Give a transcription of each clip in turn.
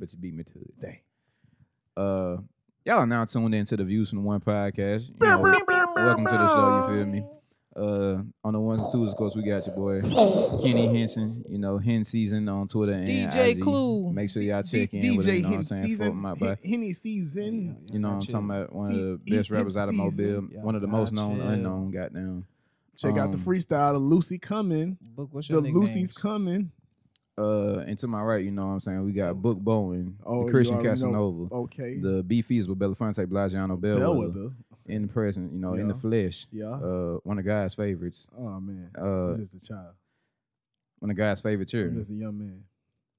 but you beat me to it. Dang. Uh, y'all are now tuned into the Views from the One podcast. You know, welcome to the show. You feel me? Uh, on the ones and twos, of course, we got your boy Kenny Henson. You know, Hen Season on Twitter and DJ IG. Clue. Make sure y'all check D- in with him. DJ You know what I'm Henny saying? Fuck season. my boy. Henny season. You know what I'm talking about? One of the best he- rappers out of Mobile. Yeah, One of the most known gotcha. unknown. Goddamn. Check out the Um, freestyle. of Lucy coming. Book, what's your The your Lucy's coming. Uh, and to my right, you know what I'm saying? We got Book Bowen, Oh, Christian already know. Casanova, Okay. the B Fees with Belafonte Blagiano Bellwether Bellwether. in the present, you know, in the flesh. Yeah. Uh, one of Guy's favorites. oh man. Uh, just a child. one of Guy's favorite I'm just a young man.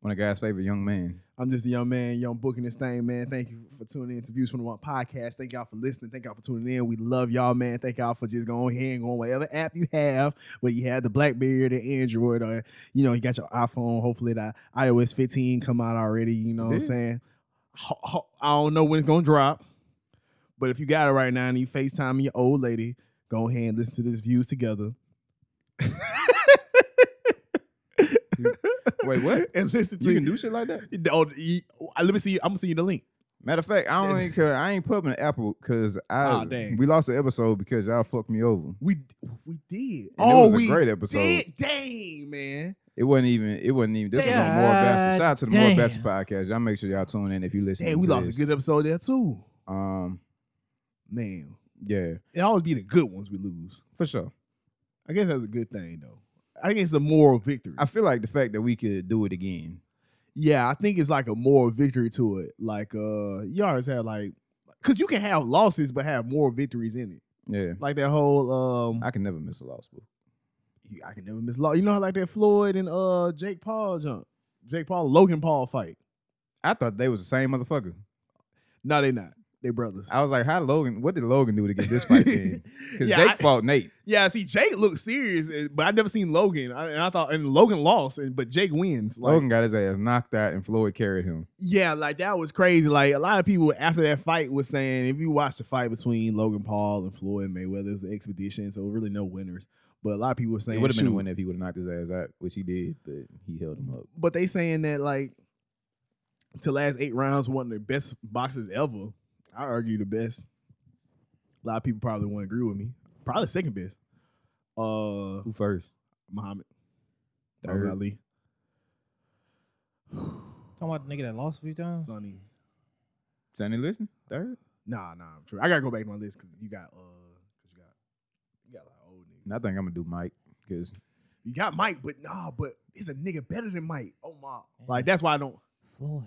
One of Guy's favorite young man. I'm just a young man, young booking this thing, man. Thank you for tuning in to Views from the One podcast. Thank y'all for listening. Thank y'all for tuning in. We love y'all, man. Thank y'all for just going here and going whatever app you have, whether you have the BlackBerry or the Android, or you know, you got your iPhone. Hopefully, the iOS 15 come out already. You know what I'm saying? I don't know when it's gonna drop, but if you got it right now and you FaceTime your old lady, go ahead and listen to this Views together. Wait, what? and listen to You can do shit like that? Oh, you- let me see. I'm gonna send you the link. Matter of fact, I don't even care. I ain't pubbing Apple because I Aw, dang. we lost an episode because y'all fucked me over. We we did. And it oh, was a we great episode. did. Dang, man. It wasn't even. It wasn't even. This was on More Bastard. Shout out to the More Damn. Podcast. Y'all make sure y'all tune in if you listen. Hey, we lost a good episode there too. Um, Man, yeah, it always be the good ones we lose. for sure. I guess that's a good thing though. I think it's a moral victory. I feel like the fact that we could do it again. yeah, I think it's like a moral victory to it. Like uh, you always have like, cause you can have losses but have more victories in it. Yeah, Like that whole um, I can never miss a loss, you- I can never miss law. You know how like that Floyd and uh Jake Paul jump, Jake Paul Logan Paul fight. I thought they was the same motherfucker. No, they not. They brothers. I was like, how Logan? What did Logan do to get this fight in? Because Yeah, Jake I- fought Nate. Yeah, see, Jake looked serious, eh, but I never seen Logan, I, and I thought, and Logan lost, and but Jake wins. Like, Logan got his ass knocked out, and Floyd carried him. yeah, like that was crazy. Like a lot of people after that fight was saying, if you watch the fight between Logan Paul and Floyd Mayweather, it was an expedition, so really no winners. But a lot of people were saying It would have been a win if he would have knocked his ass out, which he did, but he held him up. But they saying that like to last eight rounds, one of the best boxers ever. I argue the best. A lot of people probably won't agree with me. Probably second best. Uh, Who first? Muhammad. Third. Muhammad Ali. Talking about the nigga that lost a few times. Sonny. Sonny, listen. Third. Nah, nah, I'm true. I gotta go back to my list because you got uh, cause you got you got a lot of old niggas. And I think I'm gonna do Mike because You got Mike, but nah, but he's a nigga better than Mike? Oh my, like that's why I don't. Floyd.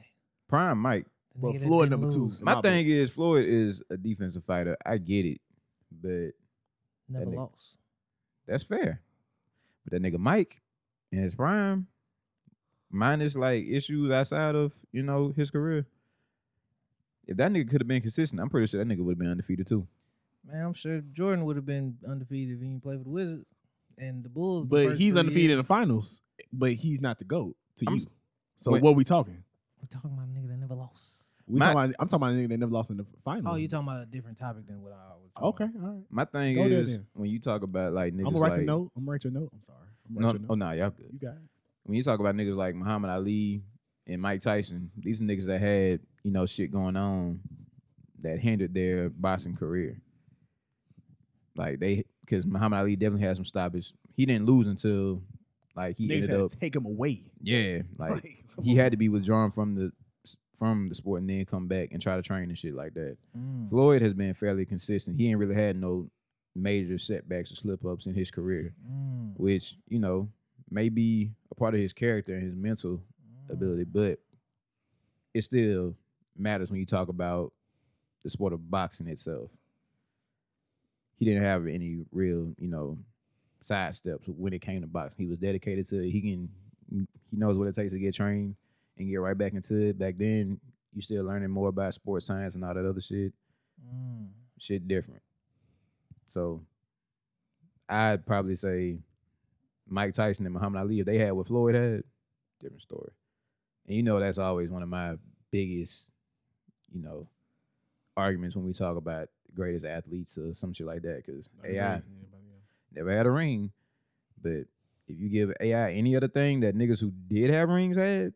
Prime Mike. The But nigga that Floyd didn't number two. lose. My my thing is Floyd is a defensive fighter. I get it, but Never nigga- lost. that's fair. But that nigga Mike in his prime, minus like issues outside of you know his career. If that nigga could have been consistent, I'm pretty sure that nigga would have been undefeated too. Man, I'm sure Jordan would have been undefeated if he didn't play for the Wizards and the Bulls. the But first he's three undefeated in years. the finals. But he's not the goat to I'm you. s- So Wait. what we talking? We're talking about a nigga that never lost. We My- talking about, I'm talking about a nigga that never lost in the finals. Oh, you talking about a different topic than what I was. talking Okay, about. all right. My thing Go there is then. when you talk about like niggas I'm gonna write like the note. I'm gonna write your note. I'm sorry. I'm no, write your oh nah, y'all good. You got it. when you talk about niggas like Muhammad Ali and Mike Tyson, these are niggas that had, you know, shit going on that hindered their boxing career. Like they, because Muhammad Ali definitely had some stoppage. He didn't lose until like he Niggas ended had up, to take him away. yeah, like Like, he had to be withdrawn from the from the sport and then come back and try to train and shit like that. Mm. Floyd has been fairly consistent. He ain't really had no major setbacks or slip ups in his career, Mm. which you know may be a part of his character and his mental Mm. ability, but it still matters when you talk about the sport of boxing itself. He didn't have any real, you know, side steps when it came to boxing. He was dedicated to it. He can he knows what it takes to get trained and get right back into it. Back then, you still learning more about sports science and all that other shit. Mm. Shit different. So I'd probably say Mike Tyson and Muhammad Ali, if they had what Floyd had, different story. And you know that's always one of my biggest, you know, arguments when we talk about greatest athletes or some shit like that. Because AI never had a ring, but if you give AI any other thing that niggas who did have rings had,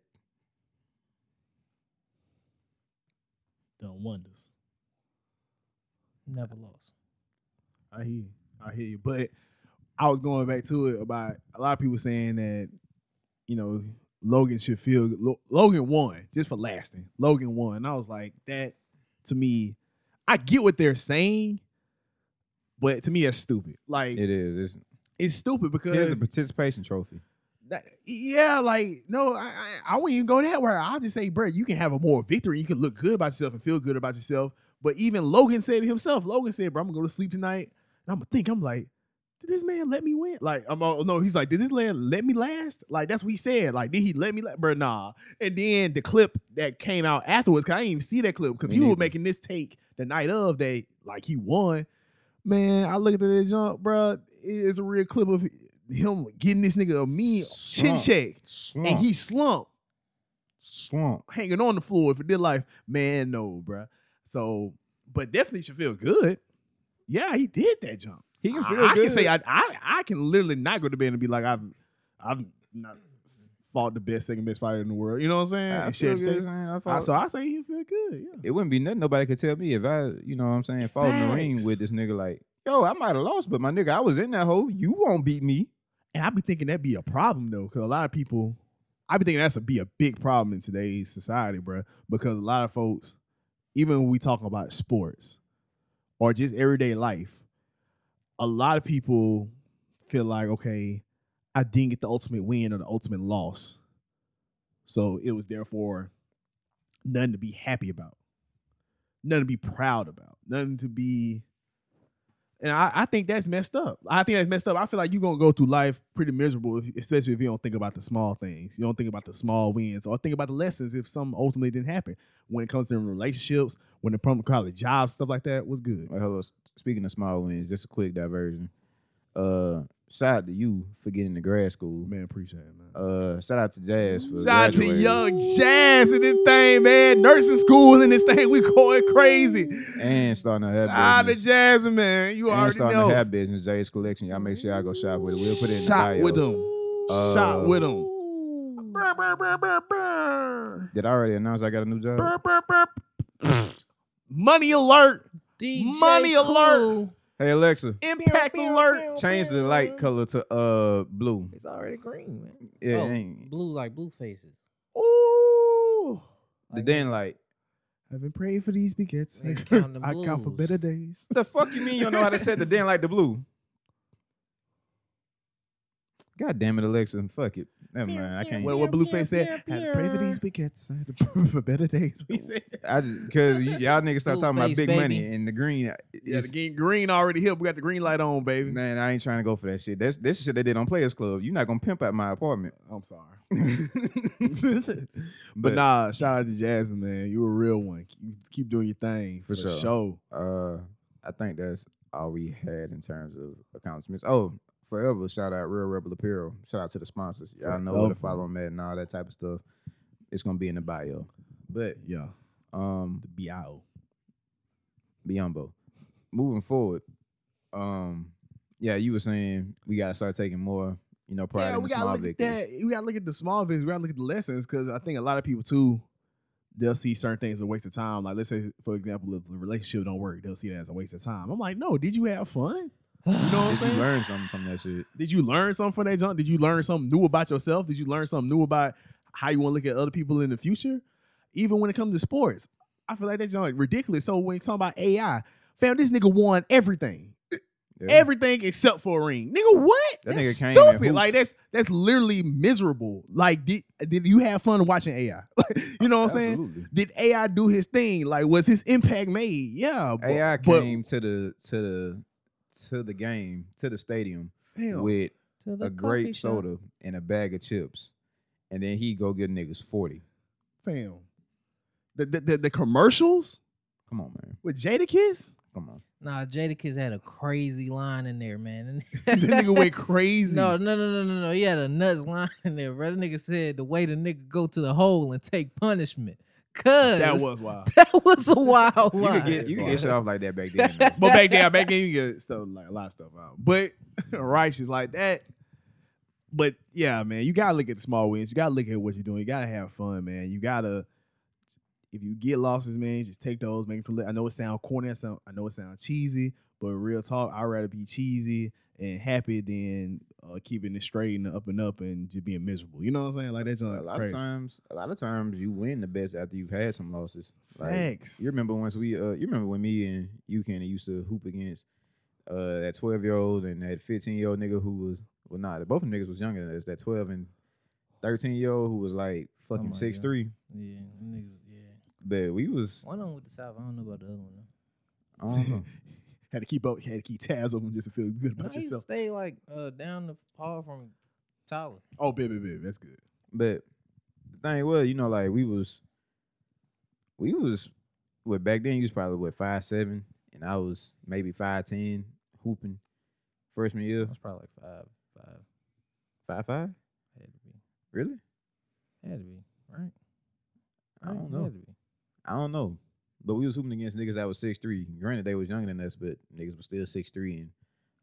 done wonders. Never lost. I hear you. I hear you. But I was going back to it about a lot of people saying that, you know, Logan should feel Logan won just for lasting. Logan won. And I was like, that to me, I get what they're saying, but to me that's stupid. Like It is. It's, it's stupid because here's a participation trophy. That, yeah, like no, I, I I wouldn't even go that way. I'll just say, bro, you can have a more victory. You can look good about yourself and feel good about yourself. But even Logan said it himself. Logan said, bro, I'm gonna go to sleep tonight. And I'm gonna think, I'm like, did this man let me win? Like, I'm all, no, he's like, did this man let me last? Like, that's what he said. Like, did he let me last? Bro, nah. And then the clip that came out afterwards, cause I didn't even see that clip because people were making this take the night of that, like he won. Man, I looked at that jump, bro. It's a real clip of him getting this nigga a mean chin check, Slump. and he slumped, slump. hanging on the floor for dear life. Man, no, bro. So, but definitely should feel good. Yeah, he did that jump. He can I, feel I good. can say I, I I can literally not go to bed and be like I've I've not fought the best second best fighter in the world. You know what I'm saying? I feel shit, say- good, man. I I- fought- so I say he feel good. Yeah. it wouldn't be nothing nobody could tell me if I, you know what I'm saying, fought in the ring with this nigga like, yo, I might have lost, but my nigga, I was in that hole. You won't beat me. And I be thinking that'd be a problem though, because a lot of people, I be thinking that's a be a big problem in today's society, bro. Because a lot of folks, even when we talk about sports or just everyday life, a lot of people feel like, okay, I didn't get the ultimate win or the ultimate loss, so it was therefore nothing to be happy about, nothing to be proud about, nothing to be and I, I think that's messed up. I think that's messed up. I feel like you're gonna go through life pretty miserable, if, especially if you don't think about the small things. You don't think about the small wins or think about the lessons if something ultimately didn't happen. When it comes to relationships, when it comes to jobs, stuff like that was good. Like, hello, speaking of small wins, just a quick diversion. Uh, shout out to you for getting to grad school. Man, appreciate it, man. Uh, shout out to Jazz for Shout out to young Jazz in this thing, man. Nursing school in this thing, we going crazy. and starting to have Shout out to. Jazz, man. You and already starting know. to have business. Jazz collection. Y'all make sure y'all go shop with it. We'll put it in the Shot bio. with them. Shot Uh, with them. Brr, brr, brr, brr, brr. Did I already announce I got a new job? Money alert. DJ Money alert. Cool. Hey Alexa, Impact Pew, pew, alert. pew. change the light color to uh blue. It's already green, man. Yeah, oh, ain't blue like blue faces. Ooh. the den light. I've been praying for these begets. Nigga I count for better days. What the fuck you mean you don't know how to set the den light to blue? God damn it, Alexa. Fuck it. Never mind. I can't. What, what Blueface said, had to pray for these begets. I had to pray for better days. We said. I just because y'all niggas start talking about Blueface, big money baby. and the green. Yeah, is- the green, green already here. We got the green light on, baby. Man, I ain't trying to go for that shit. That's this shit they did on Players Club. You're not gonna pimp out my apartment. I'm sorry. but, But nah, shout out to Jasmine, man. You a real one. You keep doing your thing For for, sure. sure. uh, I think that's all we had in terms of accomplishments. Oh, forever shout out Real Rebel Apparel. Shout out to the sponsors. Y'all know where to follow them at and all that type of stuff. It's gonna be in the bio. But Yeah, um, the bio. Biombo. Moving forward, um, yeah, you were saying we gotta start taking more, you know, pride yeah, in we the gotta small look victories. at that. We gotta look at the small things. We gotta look at the lessons because I think a lot of people too, they'll see certain things as a waste of time. Like let's say, for example, if the relationship don't work, they'll see that as a waste of time. I'm like, no, did you have fun? You know what I'm Did you saying? learn something from that shit? Did you learn something from that jump? Did you learn something new about yourself? Did you learn something new about how you want to look at other people in the future? Even when it comes to sports, I feel like that jump ridiculous. So when you talk about AI, fam, this nigga won everything. Yeah. Everything except for a ring. Nigga, what? That That's nigga stupid. Like that's that's literally miserable. Like did did you have fun watching AI? you know what I'm saying? Did AI do his thing? Like was his impact made? Yeah. But, AI but, came to the to the to the game to the stadium damn, with To the a coffee grape shop. soda and a bag of chips, and then he go get niggas forty. fam. The, the, the, the commercials Come on, man. with Jada Jadakiss? Come on. Nah, Jada Jadakiss had a crazy line in there, man. the nigga went crazy. No, no, no, no, no, no. He had a nuts line in there, bro. The nigga said the way the nigga go to the hole and take punishment. Cause that was wild. that was a wild You line. could get you could get shit off like that back then. though. But back then, back then you get stuff like a lot of stuff out. But righteous like that. But yeah, man, you gotta look at the small wins. You gotta look at what you're doing. You gotta have fun, man. You gotta if you get losses, man, just take those, make them. I know it sound corny, I sound, I know it sounds cheesy, but real talk, I'd rather be cheesy and happy than uh, keeping it straight and up and up and just being miserable. You know what I'm saying? Like that's a lot crazy. of times, a lot of times you win the best after you've had some losses. Like, Facts. You remember once we, uh, you remember when me and you Kenny used to hoop against uh, that 12 year old and that 15 year old nigga who was, well, not, both of them niggas was younger than us. That 12 and 13 year old who was like fucking my six three. Yeah, niggas, yeah. But we was, One of them with the South. I don't know about the other one. Though. I don't know. had to keep up, had to keep tabs of them just to feel good about I yourself. stay like uh, down the hall from Tyler. Oh, baby, baby, that's good. But the thing was, you know, like we was, we was, what back then you was probably what five seven, and I was maybe five ten hooping freshman year. I was probably like five, five. Five five, Had to be. really? Had to be. Right. I don't know. Had to be. I don't know, but we was hooping against niggas that was six three. Granted, they was younger than us, but niggas was still six three and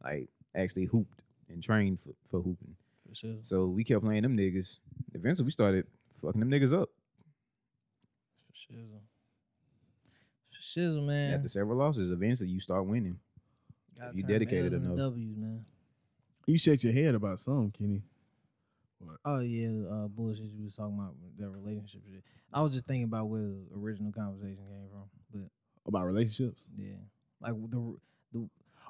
like actually hooped and trained for, for hooping. For sure. So we kept playing them niggas. Eventually, we started fucking them niggas up For shizzle. For shizzle, man. after several losses. Eventually, you start winning. You dedicated enough. W's, man. You shake your head about something, Kenny. Oh yeah, uh, bullshit you was talking about that relationship shit. I was just thinking about where the original conversation came from, but About relationships. yeah, like the the. the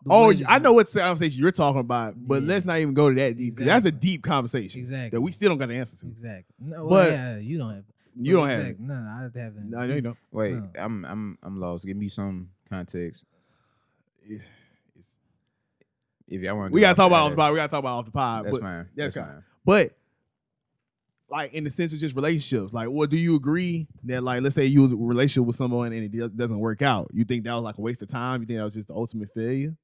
Oh, I know what conversation you're talking about, but Yeah. let's not even go to that deep. 'cause That's a deep conversation Exactly. that we still don't got the answer to. Exactly. No, well, But- yeah, you don't have. You don't have it. No, no, I have to have that. No, no, you don't. Wait, No. I'm I'm I'm lost. Give me some context. It's- If y'all want, we gotta talk about off the pod. We gotta talk about off the pod. That's but, fine. yeah, That's okay. fine. But like in the sense of just relationships, like, well, do you agree that like, let's say you was a relationship with someone and it doesn't work out? You think that was like a waste of time? You think that was just the ultimate failure?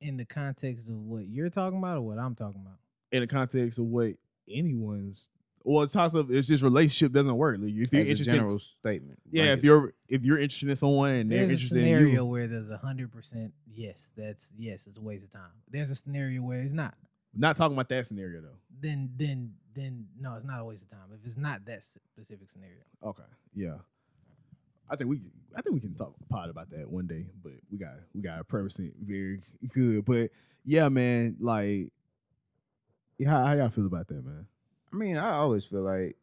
In the context of what you're talking about or what I'm talking about. In the context of what anyone's, well, it's talks of it's just relationship doesn't work. Like, if you're As a interested, general statement. yeah, if you're if you're interested in someone and they're interested in you, There's a interested in scenario you, where there's a hundred percent yes, that's yes, it's a waste of time. There's a scenario where it's not. Not talking about that scenario though. Then then then no, it's not a waste of time. If it's not that specific scenario. Okay. Yeah. I think we I think we can talk pod about that one day, but we got we got a preface it very good. But yeah, man, like yeah, how, how y'all feel about that, man? I mean, I always feel like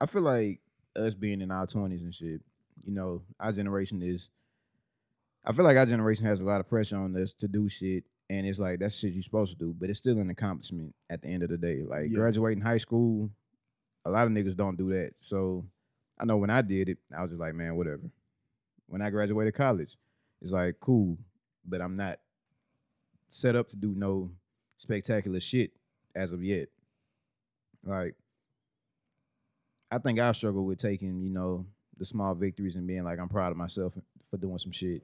I feel like us being in our twenties and shit. You know, our generation is. I feel like our generation has a lot of pressure on us to do shit, and it's like that's shit you're supposed to do, but it's still an accomplishment at the end of the day. Like Yeah. graduating high school, a lot of niggas don't do that. So I know when I did it, I was just like, man, whatever. When I graduated college, it's like cool, but I'm not set up to do no spectacular shit as of yet. Like, I think I struggle with taking, you know, the small victories and being like, I'm proud of myself for doing some shit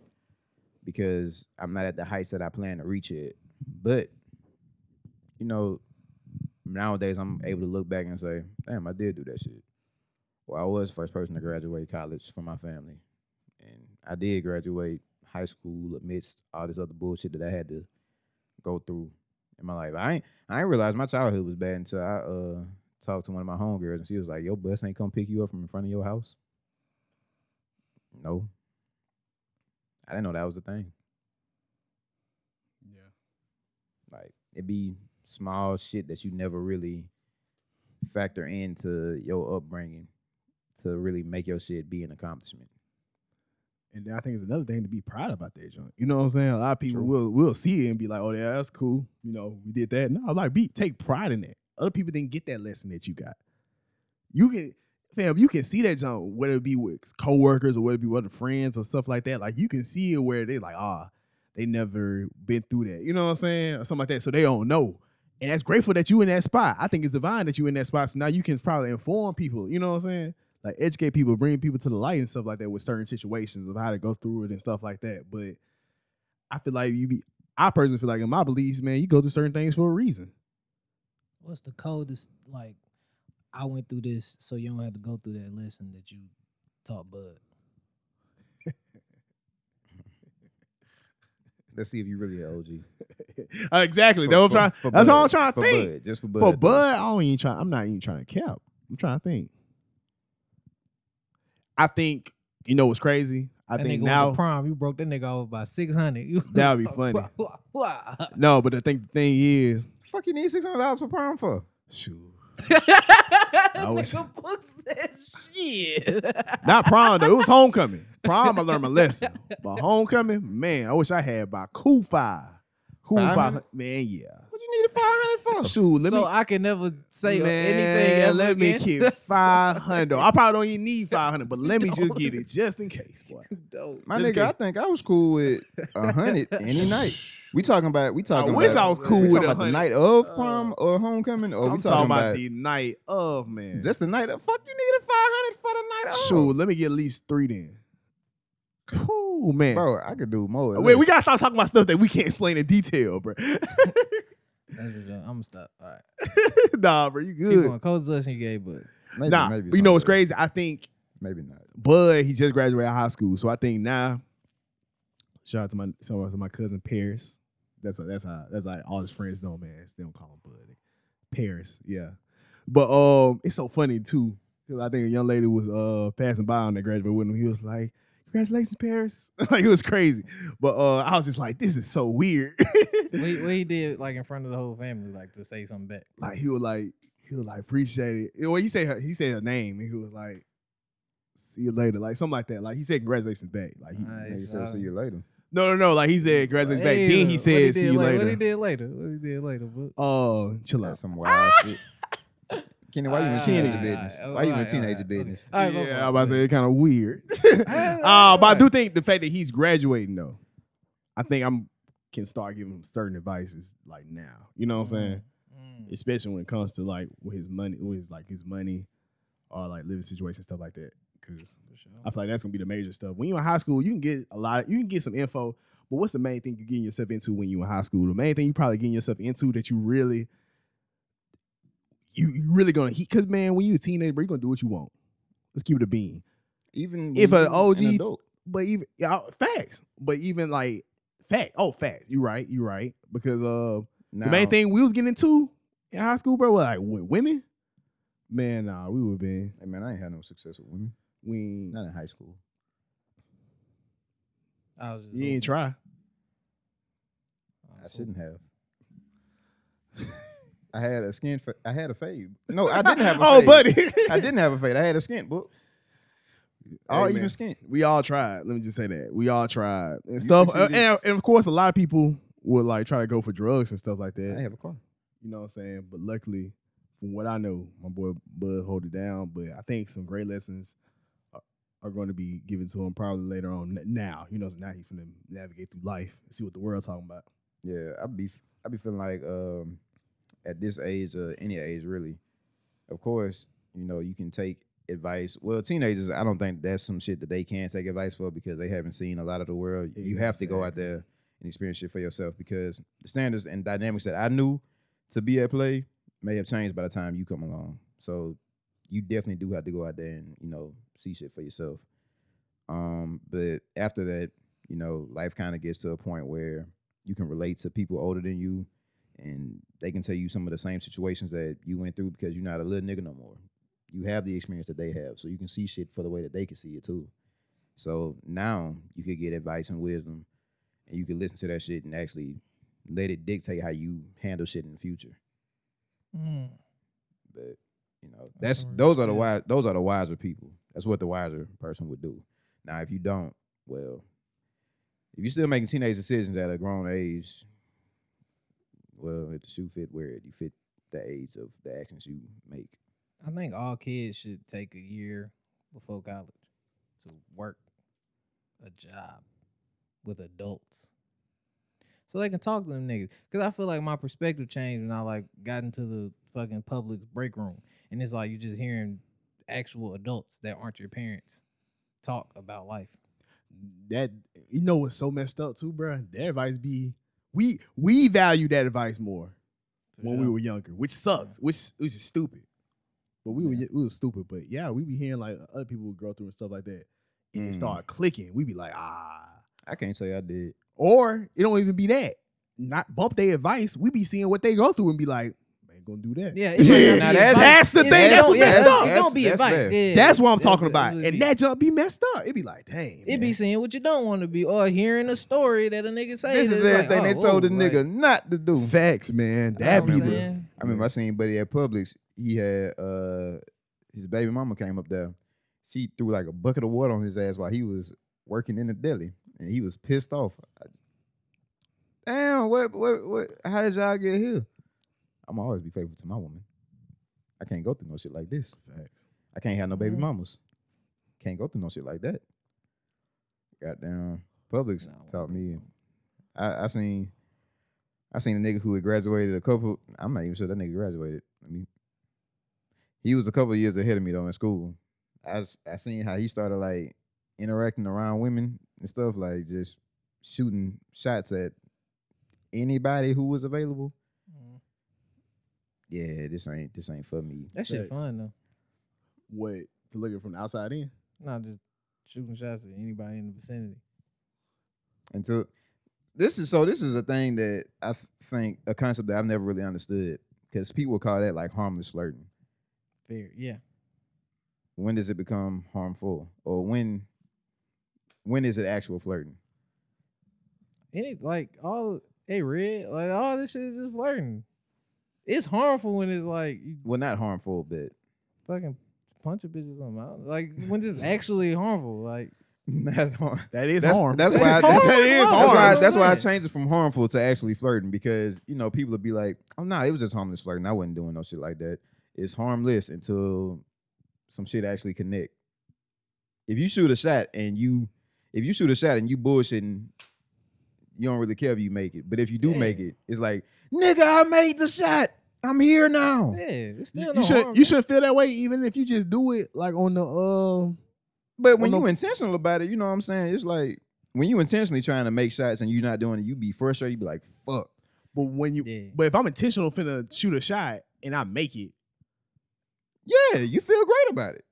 because I'm not at the heights that I plan to reach it. But, you know, nowadays I'm able to look back and say, damn, I did do that shit. Well, I was the first person to graduate college from my family. And I did graduate high school amidst all this other bullshit that I had to go through in my life. I ain't I ain't realized my childhood was bad until I uh talked to one of my homegirls and she was like, Your bus ain't come pick you up from in front of your house. No. I didn't know that was a thing. Yeah. Like it'd be small shit that you never really factor into your upbringing to really make your shit be an accomplishment. And then I think it's another thing to be proud about that joint. You know what I'm saying? A lot of people True. will will see it and be like, "Oh yeah, that's cool." You know, we did that. No, like be take pride in that. Other people didn't get that lesson that you got. You can, fam, you can see that jump whether it be with coworkers or whether it be with other friends or stuff like that. Like you can see it where they like, ah, they never been through that. You know what I'm saying? Or something like that. So they don't know. And that's grateful that you in that spot. I think it's divine that you in that spot. So now you can probably inform people. You know what I'm saying? Like educate people, bring people to the light and stuff like that with certain situations of how to go through it and stuff like that. But I feel like you be I personally feel like in my beliefs, man, you go through certain things for a reason. What's the coldest like I went through this so you don't have to go through that lesson that you taught Bud. Let's see if you really an OG. Uh, exactly. For- that's what for- I'm for trying. That's all I'm trying to For think. Bud, Just for Bud. For. Bud, I don't even try. I'm not even trying to cap. I'm trying to think. I think you know what's crazy. I that think nigga now went to prom. You broke that nigga off by six hundred. That would be funny. no, but I think the thing is, Fuck you need six hundred dollars for prom for? shoot, that wish- nigga books that shit. not prom though. It was homecoming. Prom, I learned my lesson. But homecoming, man, I wish I had by Kufi. five. Cool Five five, hundred? man, yeah. What you need a five hundred for? Shoot, let so me I can never say man, anything. Ever let me again. keep five hundred. I probably don't even need five hundred, but let me just get it just in case, boy. Dope. My Just nigga, in I think I was cool with a hundred any night. We talking about we talking. wish about, I was cool with talking a about the night of Uh, prom or homecoming, or I'm we talking about the night of man. just the night of. Fuck, you need a five hundred for the night of. Shoot, let me get at least three then. Cool, man. bro, I could do more. at Wait, we gotta stop talking about stuff that we can't explain in detail, bro. That's just, I'm gonna stop. All right. nah, bro, you Keep good. going. Coach Justin gay, but maybe, nah, maybe but you know what's someday. crazy? I think Maybe not. Bud, he just graduated high school, so I think now. Shout out to my shout out to my cousin Paris. That's that's how that's how all his friends know, man. They don't call him Bud. Paris, yeah. But um, it's so funny too because I think a young lady was uh passing by on that graduate with him. He was like, "Congratulations, Paris!" like it was crazy. But uh, I was just like, "This is so weird." what he, what he did like in front of the whole family, like to say something back. like he was like he was like appreciate it. Well, he said her, he said her name and he was like, "See you later," like something like that. Like he said, "Congratulations back." Like he, Nice. Maybe said see you later. no, no, no. Like he said, "Congratulations back." Hey, Then he what said, did "See you later. What he later." did later? What he did later? But Oh, chill out. That's some wild shit. Kenny, why you in Alright, teenager business? alright, Why you in alright, teenager business? Yeah, I'm about to say it's kind of weird. Alright, uh, but I do think the fact that he's graduating though, I think I'm can start giving him certain advices like now. You know what I'm saying? Mm. Especially when it comes to like with his money, with his like his money, or like living situation stuff like that. Because sure. I feel like that's gonna be the major stuff. When you're in high school, you can get a lot. Of, You can get some info, but what's the main thing you're getting yourself into when you're in high school? The main thing you're probably getting yourself into that you really, you you really gonna heat because man, when you a teenager, bro, you gonna do what you want. Let's keep it a bean. Even If when an OG, an adult. but even yeah, facts. But even like fact, oh facts. You right, you right. Because uh, Now, the main thing we was getting into in high school, bro, was like with women. Man, nah, we would been Hey man, I ain't had no success with women. we Not in high school. I was just you ain't hoping. try. I I shouldn't have. I had a skin. Fa- I had a fade. No, I didn't have a oh, fade. buddy. I didn't have a fade. I had a skint book. All Hey, even man. skint. We all tried. Let me just say that we all tried and stuff. Uh, succeeded. and, and of course, a lot of people would like try to go for drugs and stuff like I that. didn't have a car. You know what I'm saying? But luckily, from what I know, my boy Bud hold it down. But I think some great lessons are, are going to be given to him probably later on. N- Now, you know, so now he's finna navigate through life and see what the world's talking about. Yeah, I'd be I'd be feeling like um at this age or any age really, of course, you know, you can take advice. Well, teenagers, I don't think that's some shit that they can take advice for because they haven't seen a lot of the world. You have to go out there and experience shit for yourself because the standards and dynamics that I knew to be at play may have changed by the time you come along. So you definitely do have to go out there and, you know, see shit for yourself. Um, but after that, you know, life kind of gets to a point where you can relate to people older than you and they can tell you some of the same situations that you went through because you're not a little nigga no more. You have the experience that they have, so you can see shit for the way that they can see it too. So now you could get advice and wisdom, and you can listen to that shit and actually let it dictate how you handle shit in the future. Mm. But you know, That's that's those are the wise those are the wiser people. That's what the wiser person would do. Now, if you don't, well, if you're still making teenage decisions at a grown age, well, if the shoe fit where it, you fit the age of the actions you make. I think all kids should take a year before college to work a job with adults. So they can talk to them niggas. Cause I feel like my perspective changed when I like got into the fucking public break room. And it's like you're just hearing actual adults that aren't your parents talk about life. That you know what's so messed up too, bro. That advice be we we value that advice more when we were younger, which sucks, which which is stupid. But we were Yeah. we were stupid. But yeah, we be hearing like other people would go through and stuff like that, and it Mm. start clicking. We be like, ah. I can't say I did. Or it don't even be that. Not bump their advice. We be seeing what they go through and be like, ain't gonna do that. Yeah, it might not Now that's- that's the thing, it that's what yeah, messed that's- up. It don't be That's- advice. that's Yeah, That's what I'm That- talking about. And be- that jump be messed up. It be like, dang. It be man. saying what you don't want to be, or hearing a story that a nigga say. This is that's like, everything oh, they told whoa, the like, nigga not to do. facts, man. That what be I'm the? I remember I seen buddy at Publix. He had uh his baby mama came up there. She threw like a bucket of water on his ass while he was working in the deli, and he was pissed off. I- Damn, what, what, what? How did y'all get here? I'm always be faithful to my woman. I can't go through no shit like this. Facts. I can't have no baby Mhm. mamas. Can't go through no shit like that. Goddamn, Publix Nah, taught me. I, I seen, I seen a nigga who had graduated a couple. I'm not even sure that nigga graduated. I mean, he was a couple years ahead of me though in school. I I seen how he started like interacting around women and stuff, like just shooting shots at anybody who was available. Yeah, this ain't this ain't for me. That shit Facts. fun though. What to look at from the outside in? Not just shooting shots at anybody in the vicinity. And so this is so this is a thing that I th- think a concept that I've never really understood because people call that like harmless flirting. Fair, yeah. When does it become harmful, or when when is it actual flirting? Any like all hey red like all this shit is just flirting. It's harmful when it's like you Well, not harmful, but fucking punch a bitch or something. I don't- Like when it's actually harmful. Like not harm. That is That's, harm. that's That's why I, that's, as That is that's harm. why what that's I'm why I changed it from harmful to actually flirting because you know people would be like, oh no, it was just harmless flirting. I wasn't doing no shit like that. It's harmless until some shit actually connect. If you shoot a shot and you if you shoot a shot and you bullshitting, you don't really care if you make it. But if you do Yeah. make it, it's like, nigga, I made the shot. I'm here now. yeah, it's still you, no you should harm. you should feel that way even if you just do it like on the uh But when you no- intentional about it, you know what I'm saying? It's like when you intentionally trying to make shots and you're not doing it, you be frustrated. You be like, fuck. but when you Yeah. but if I'm intentional finna shoot a shot and I make it, Yeah, you feel great about it.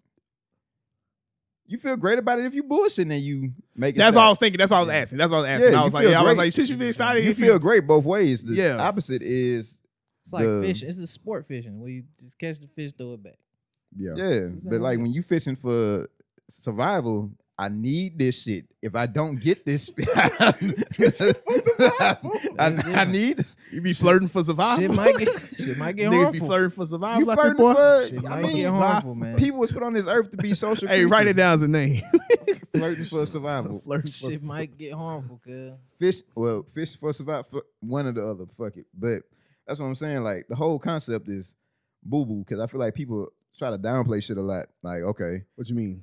You feel great about it if you bullshitting and you make it. that's what I was thinking. That's all I was asking. That's all I was asking. Yeah, I was like, yeah, I was like, should you be excited? You feel great both ways. The Yeah. opposite is It's like the- fishing. It's a sport fishing where you just catch the fish, throw it back. Yeah. yeah. But like when you fishing for survival, I need this shit. If I don't get this, I, I need this. You be flirting for survival. Shit might get shit might get Niggas harmful. be flirting for survival. You like flirting for? Shit I might mean, get harmful, man. people was put on this earth to be social. Hey, write it down as a name. Flirting for survival. flirting Shit sur- might get harmful, cuz. fish well fish for survival one or the other fuck it but that's what i'm saying like the whole concept is boo boo because i feel like people try to downplay shit a lot like okay What you mean?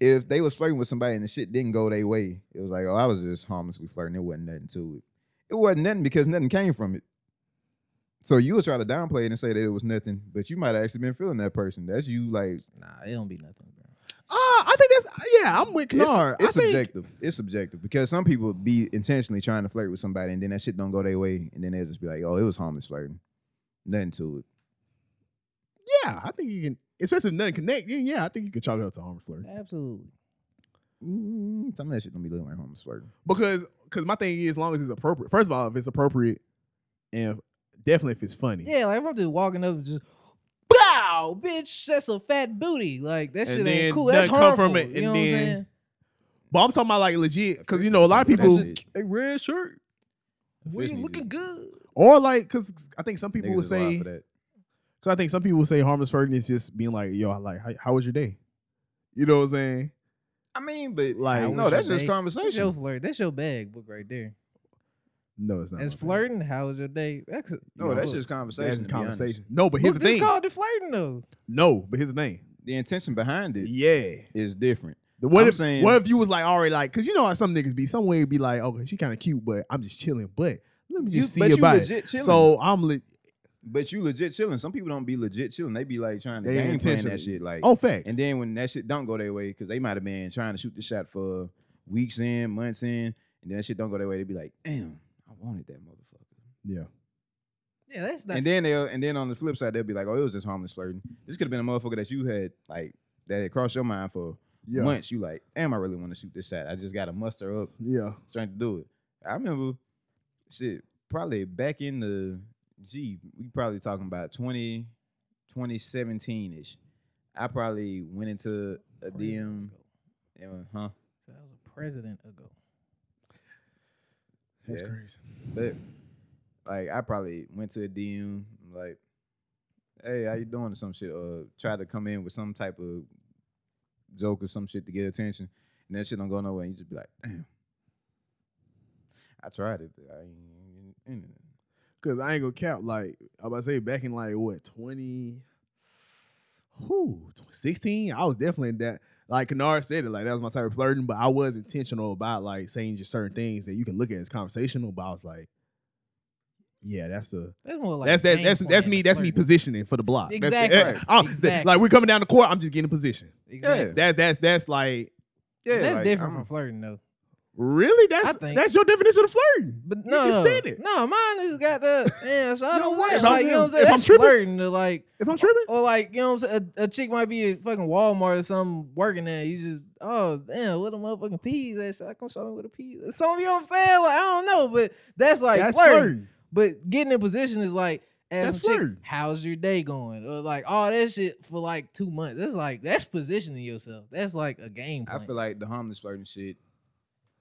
if they was flirting with somebody and the shit didn't go their way it was like oh i was just harmlessly flirting it wasn't nothing to it it wasn't nothing because nothing came from it so you would try to downplay it and say that it was nothing but you might have actually been feeling that person that's you like Nah, it don't be nothing, bro. Uh, I think that's yeah. I'm with it's, Knar. it's I think- subjective. It's subjective because some people be intentionally trying to flirt with somebody and then that shit don't go their way and then they'll just be like, "Oh, it was harmless flirting." Nothing to it. Yeah, I think you can, especially if nothing connect. Yeah, yeah, I think you can chalk it up to harmless flirting Absolutely. Mm, some of that shit don't be looking like harmless flirting. because because my thing is, as long as it's appropriate. First of all, if it's appropriate, and definitely if it's funny. Yeah, like if I'm just walking up just Bow, bitch, that's a fat booty. Like that And shit then ain't cool. That's nothing come harmful. from it, you and know what I'm then- saying? But I'm talking about like legit, because you know a lot of people, shit- Hey, red shirt. What fish you looking to- good? or like, because I think some people niggas would say, because I think some people would say harmless flirting is just being like, yo, like, how, how was your day? You know what I'm saying? I mean, but Like- like, no, that's just day? That's your conversation. flirt. That's your bag book right there. No, it's not. It's my thing. flirting. How was your day? That's No, No, that's look, just conversation. That's just to be honest. conversation. No, but here's What's the this thing. called? The flirting though. No, but here's the thing. The intention behind it Yeah. is different. What I'm if saying- what if you was like already like because you know how some niggas be some way be like okay she kind of cute but I'm just chilling but let me You, just see but you about it. legit chilling. So I'm le- but you legit chilling. Some people don't be legit chilling. They be like trying to They game plan intentionally- that shit. Like, oh facts. And then when that shit don't go their way, because they might have been trying to shoot the shot for weeks in, months in, and then that shit don't go their way, they be like, damn, I wanted that motherfucker. yeah. Yeah, that's not. And then they'll and then on the flip side, they'll be like, oh, it was just harmless flirting. This could have been a motherfucker that you had like that had crossed your mind for Yeah. months. You like, damn, I really want to shoot this shot. I just gotta muster up Yeah. strength to do it. I remember shit, probably back in the gee, we probably talking about 20, 2017 ish. I probably went into a DM, ago. and, huh? So that was a president ago. That's Yeah. crazy. But like, I probably went to a DM like, "Hey, how you doing?" or some shit, or tried to come in with some type of joke or some shit to get attention, and that shit don't go nowhere. And you just be like, "Damn, I tried it, but I ain't." Cause I ain't gonna count like I about to say back in like what 20 who 16 I was definitely in that like Kennard said it like that was my type of flirting but I was intentional about like saying just certain things that you can look at as conversational but I was like yeah that's the That's more like that's that that's that's me that's me positioning for the block That's- Exactly. Right. Exactly. like we're coming down the court I'm just getting in position Exactly. that's that's that's like Yeah, that's like, different I'm- from flirting though. Really that's I think- that's your definition of flirting But You no, just said it. No, mine has got the yeah. So I Yo, don't what? know. If I'm- Like you know what I'm saying. if I'm That's tripping- flirting. To like if I'm tripping or like you know what I'm saying. A, a chick might be at fucking Walmart or something working there. You just oh damn, what a motherfucking peas at? Should I come show me what a peas? Some of you know what I'm saying. Like I don't know, but that's like that's flirting. flirting But getting in position is like. That's That's chick, flirting. how's your day going? Or like all that shit for like two months. That's like that's positioning yourself. That's like a game I feel like the harmless flirting shit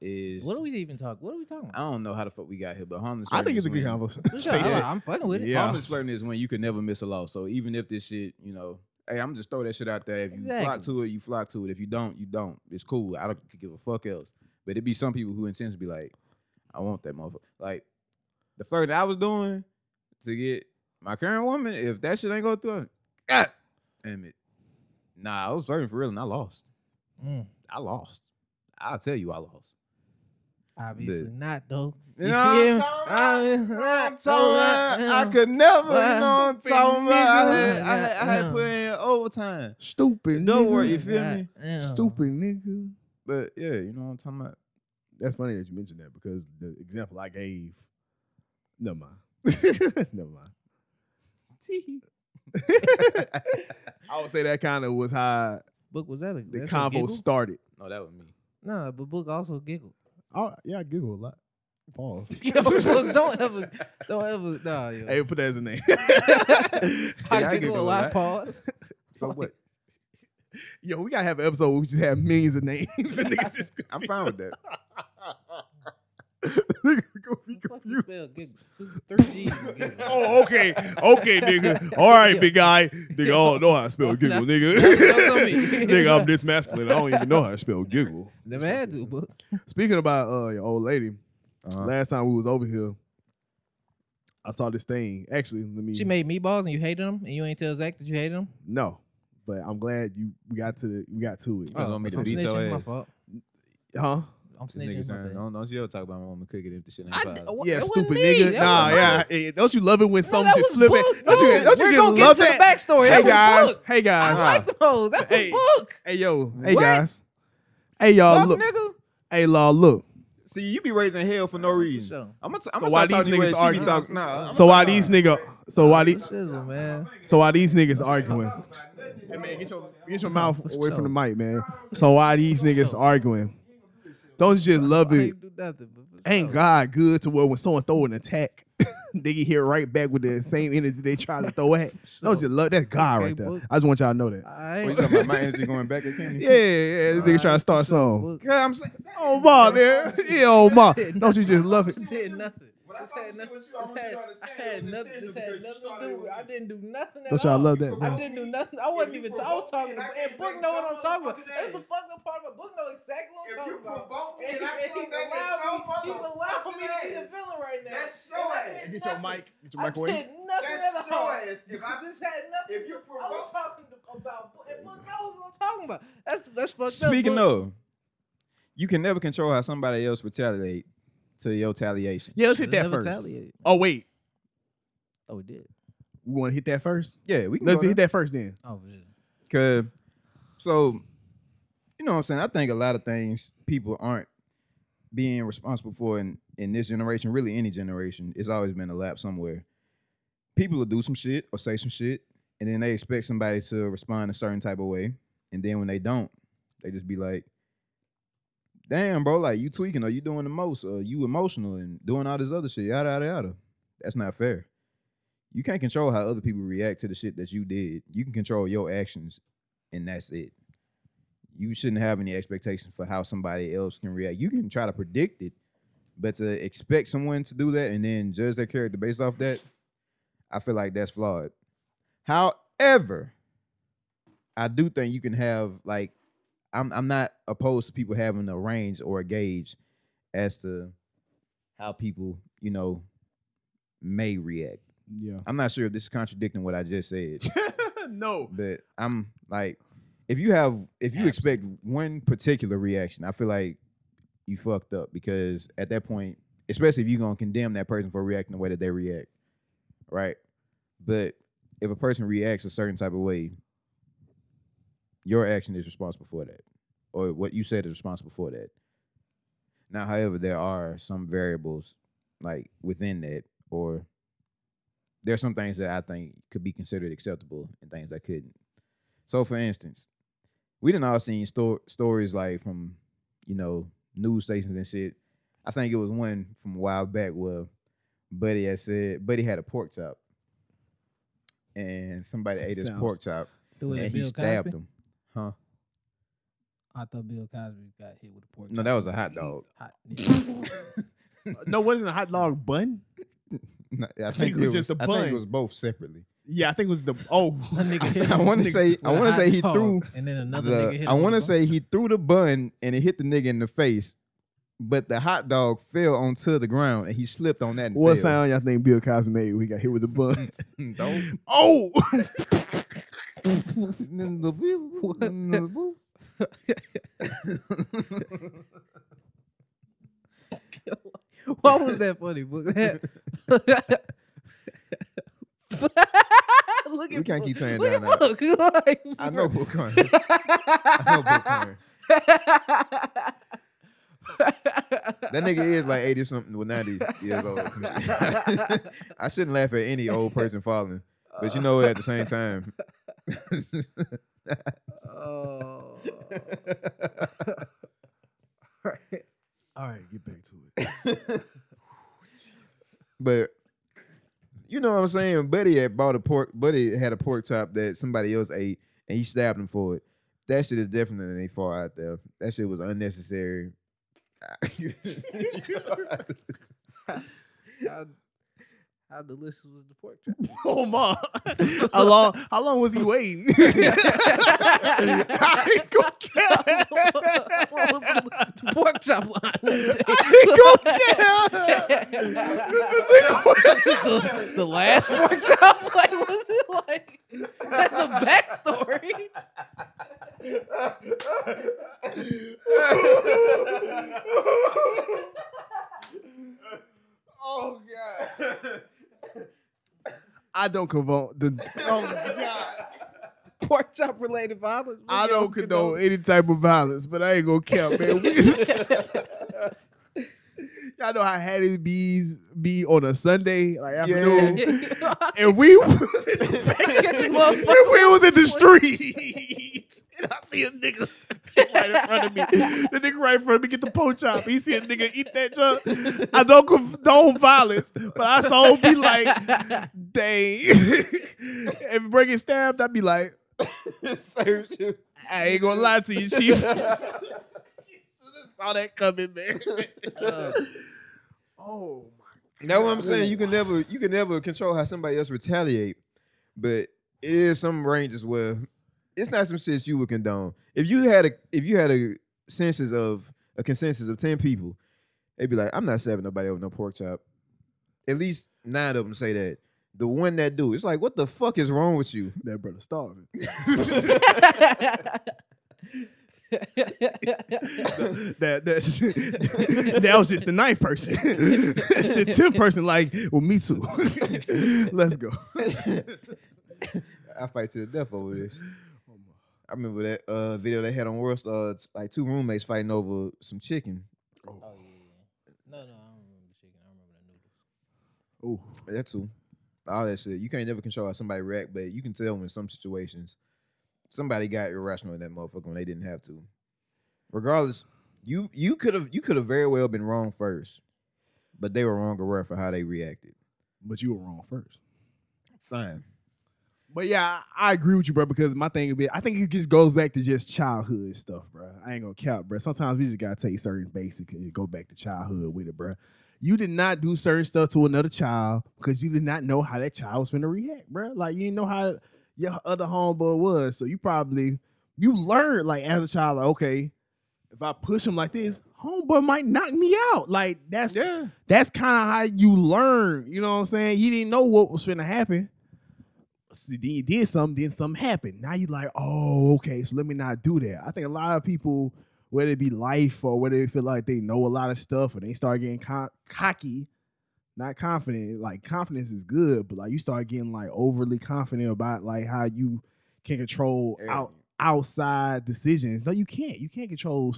is. what are we even talking? What are we talking about? I about? don't know how the fuck we got here, but harmless. I think flirting it's a is good when- conversation For sure, I like- I'm fucking with it. Yeah. Harmless flirting is when you can never miss a loss. So even if this shit, you know, hey, I'm just throw that shit out there. If you flock Exactly. to it, you flock to it. If you don't, you don't. It's cool. I don't give a fuck else. But it be some people who intend to be like, I want that motherfucker. Like the flirting I was doing to get my current woman, if that shit ain't go through, God damn it. Nah, I was flirting for real and I lost. Mm, I lost. I'll tell you I lost. Obviously not though. You You know feel what me? I'm talking about? I'm uh, I could never, you Well, know what I'm talking about. I nigga. had, I had, I had put in overtime. Stupid. Don't nigga. worry, you feel me? Goddamn. Stupid nigga. But yeah, you know what I'm talking about. That's funny that you mentioned that because the example I gave. Never mind. Never mind. I would say that kind of was how Book was that a, the convo started. no, that was me. No, but book also giggled. Oh, yeah, I giggle a lot. Pause. Yo, don't ever, don't ever, nah, yo. Hey, put that as a name. I I giggle a lot. Pause. So what? Yo, we gotta have an episode where we just have millions of names and niggas just I'm fine with that. Oh, okay, okay, nigga. All right, big guy. Nigga, I don't know how to spell giggle, nigga. That's on me. nigga, I'm this masculine. I don't even know how to spell giggle. Never had to, book. Speaking about uh your old lady, Uh-huh. last time we was over here, I saw this thing. Actually, let me. She made meatballs and you hated them, and you ain't tell Zach that you hated them. no, but I'm glad you we got to the, we got to it. You guys want me to I'm beat your snitching. My ass? fault. Huh? I'm snitching. my saying, bad. don't, don't you ever talk about my woman cooking if the shit ain't I- fire. Yeah, stupid nigga. That Nah, yeah. Hey, don't you love it when No, something just was flip it? Book. Don't you, don't you we're just gonna get love to that? the backstory. Hey That was guys, Book. hey I like those. That was Hey. book. hey yo, hey What? guys, hey y'all, Fuck, look, nigga. hey y'all, look. See, you be raising hell for no reason. Sure. I'm gonna, So I'm why these start talking to you niggas as she be arguing? talking. Nah, So why these nigga, so why these, Shizzle, man. so why these niggas arguing? Hey man, get your get your mouth away from the mic, man. So why these niggas arguing? Don't you just love I it? ain't do nothing. But Ain't. God good to where when someone throw an attack, they get hit right back with the same energy they try to throw at? Don't you love that's God Okay, right there? book. I just want y'all to know that. All What right. you talking about? My energy going back at Kenny? Yeah, yeah, this nigga trying to start something. Book. Yeah, I'm saying. Oh ma, man. Yeah, oh ma. Don't you just love it? did nothing. This had nothing. This had, I had nothing. This had nothing to do. with I didn't do nothing. At Don't y'all all. love that, Bro. I didn't do nothing. I wasn't even. I was talking to. And Book know what I'm talking about. That's the fucked up part about Book know exactly what I'm talking about. If you And, he- and he's allowing me. He's allowing me to be the villain right now. That's And your ass. did Get your nothing. mic. Get your I mic away. That's at your ass. If I- This had nothing. if you I was talking about. And Book knows what I'm talking about. That's that's fucked Speaking up. Book. of, you can never control how somebody else retaliate to your retaliation. Yeah, let's hit that Never first. retaliate. Oh wait, Oh, we did. we want to hit that first. Yeah, we can Let's go hit that first then. Oh, shit. Cause so you know what I'm saying? I think a lot of things people aren't being responsible for in, in this generation, really any generation, it's always been a lap somewhere. People will do some shit or say some shit, and then they expect somebody to respond a certain type of way. And then when they don't, they just be like, damn, bro, like you tweaking or you doing the most or you emotional and doing all this other shit, yada yada yada. That's not fair. you can't control how other people react to the shit that you did. You can control your actions, and that's it. You shouldn't have any expectations for how somebody else can react. You can try to predict it, but to expect someone to do that and then judge their character based off that, I feel like that's flawed. However, I do think you can have like I'm I'm not opposed to people having a range or a gauge as to how people, you know, may react. Yeah. I'm not sure if this is contradicting what I just said, no. but I'm like, if you have, if you expect one particular reaction, I feel like you fucked up because at that point, especially if you're gonna condemn that person for reacting the way that they react, right? But if a person reacts a certain type of way, your action is responsible for that, or what you said is responsible for that. Now, however, there are some variables like within that, or there are some things that I think could be considered acceptable and things that couldn't. So, for instance, we didn't all seen sto- stories like from you know news stations and shit. I think it was one from a while back where Buddy had said Buddy had a pork chop, and somebody ate his pork chop Who was it, and he Bill stabbed Cosby? him. Huh? I thought Bill Cosby got hit with a pork. No, that was a hot dog. Hot, yeah. Uh, no, wasn't a hot dog bun? No, I, think it was just a I think bun. it was both separately. Yeah, I think it was the oh. That nigga hit I him want to say I a want to say he dog, threw and then another the- nigga hit I want to say he threw the bun and it hit the nigga in the face, but the hot dog fell onto the ground and he slipped on that. And What fell. sound y'all think Bill Cosby made We got hit with the bun? Don't. oh, Why was that funny? Look We at can't Book. keep tearing Look down at that. Book. Like, I know Book Corner. I know Book. That nigga is like 80 something with 90 years old. I shouldn't laugh at any old person falling. But you know what, at the same time. Oh. right. all right, get back to it. but you know what I'm saying? Buddy had bought a pork Buddy had a pork chop that somebody else ate and he stabbed him for it. That shit is definitely far out there. That shit was unnecessary. How, how delicious was the pork chop? Oh my! How long? How long was he waiting? I ain't gonna care. what was the, the pork chop line? I ain't gonna care. the, the last pork chop? Like, was it like? That's a backstory. oh god! I don't condone the. Oh god! Pork chop related violence. We I don't condone any type of violence, but I ain't gonna count, man. We- Y'all know how Hattie B's be on a Sunday, like afternoon. And we was in the, Catch and we was in the streets. And I see a nigga right in front of me. The nigga right in front of me get the pork chop. He see a nigga eat that junk. I don't condone violence, but I saw him be like, dang. if Bray get stabbed, I'd be like, I ain't gonna lie to you, Chief. saw that coming, man. Uh, oh my That's what I'm saying. You can never you can never control how somebody else retaliate, but it is some ranges where it's not some shit you would condone. If you had a if you had a census of a consensus of ten people, they'd be like, I'm not serving nobody over no pork chop. At least nine of them say that. The one that do, it's like, what the fuck is wrong with you? that brother starving. that that that was just the ninth person. the tenth person, like, well, me too. Let's go. I fight to the death over this. I remember that uh, video they had on World Star, like two roommates fighting over some chicken. oh yeah. No, no, I don't remember the chicken. I remember the noodles. Oh, That too. All that shit. You can't never control how somebody react, but you can tell in some situations somebody got irrational in that motherfucker when they didn't have to. Regardless, you you could have you could have very well been wrong first, but they were wrong or right for how they reacted. but you were wrong first. fine. But yeah, I, I agree with you, bro. Because my thing, would be, I think it just goes back to just childhood stuff, bro. I ain't gonna count, bro. Sometimes we just gotta take certain basics and go back to childhood with it, bro. You did not do certain stuff to another child because you did not know how that child was gonna react, bro. Like you didn't know how your other homeboy was, so you probably you learned like as a child, like okay, if I push him like this, homeboy might knock me out. Like that's Yeah. that's kind of how you learn. You know what I'm saying? He didn't know what was gonna happen. So then you did something, then something happened. Now you're like, oh, okay, so let me not do that. I think a lot of people, whether it be life or whether they feel like they know a lot of stuff and they start getting co- cocky, not confident. Like confidence is good, but like you start getting like overly confident about like how you can control out outside decisions. No, you can't. You can't control.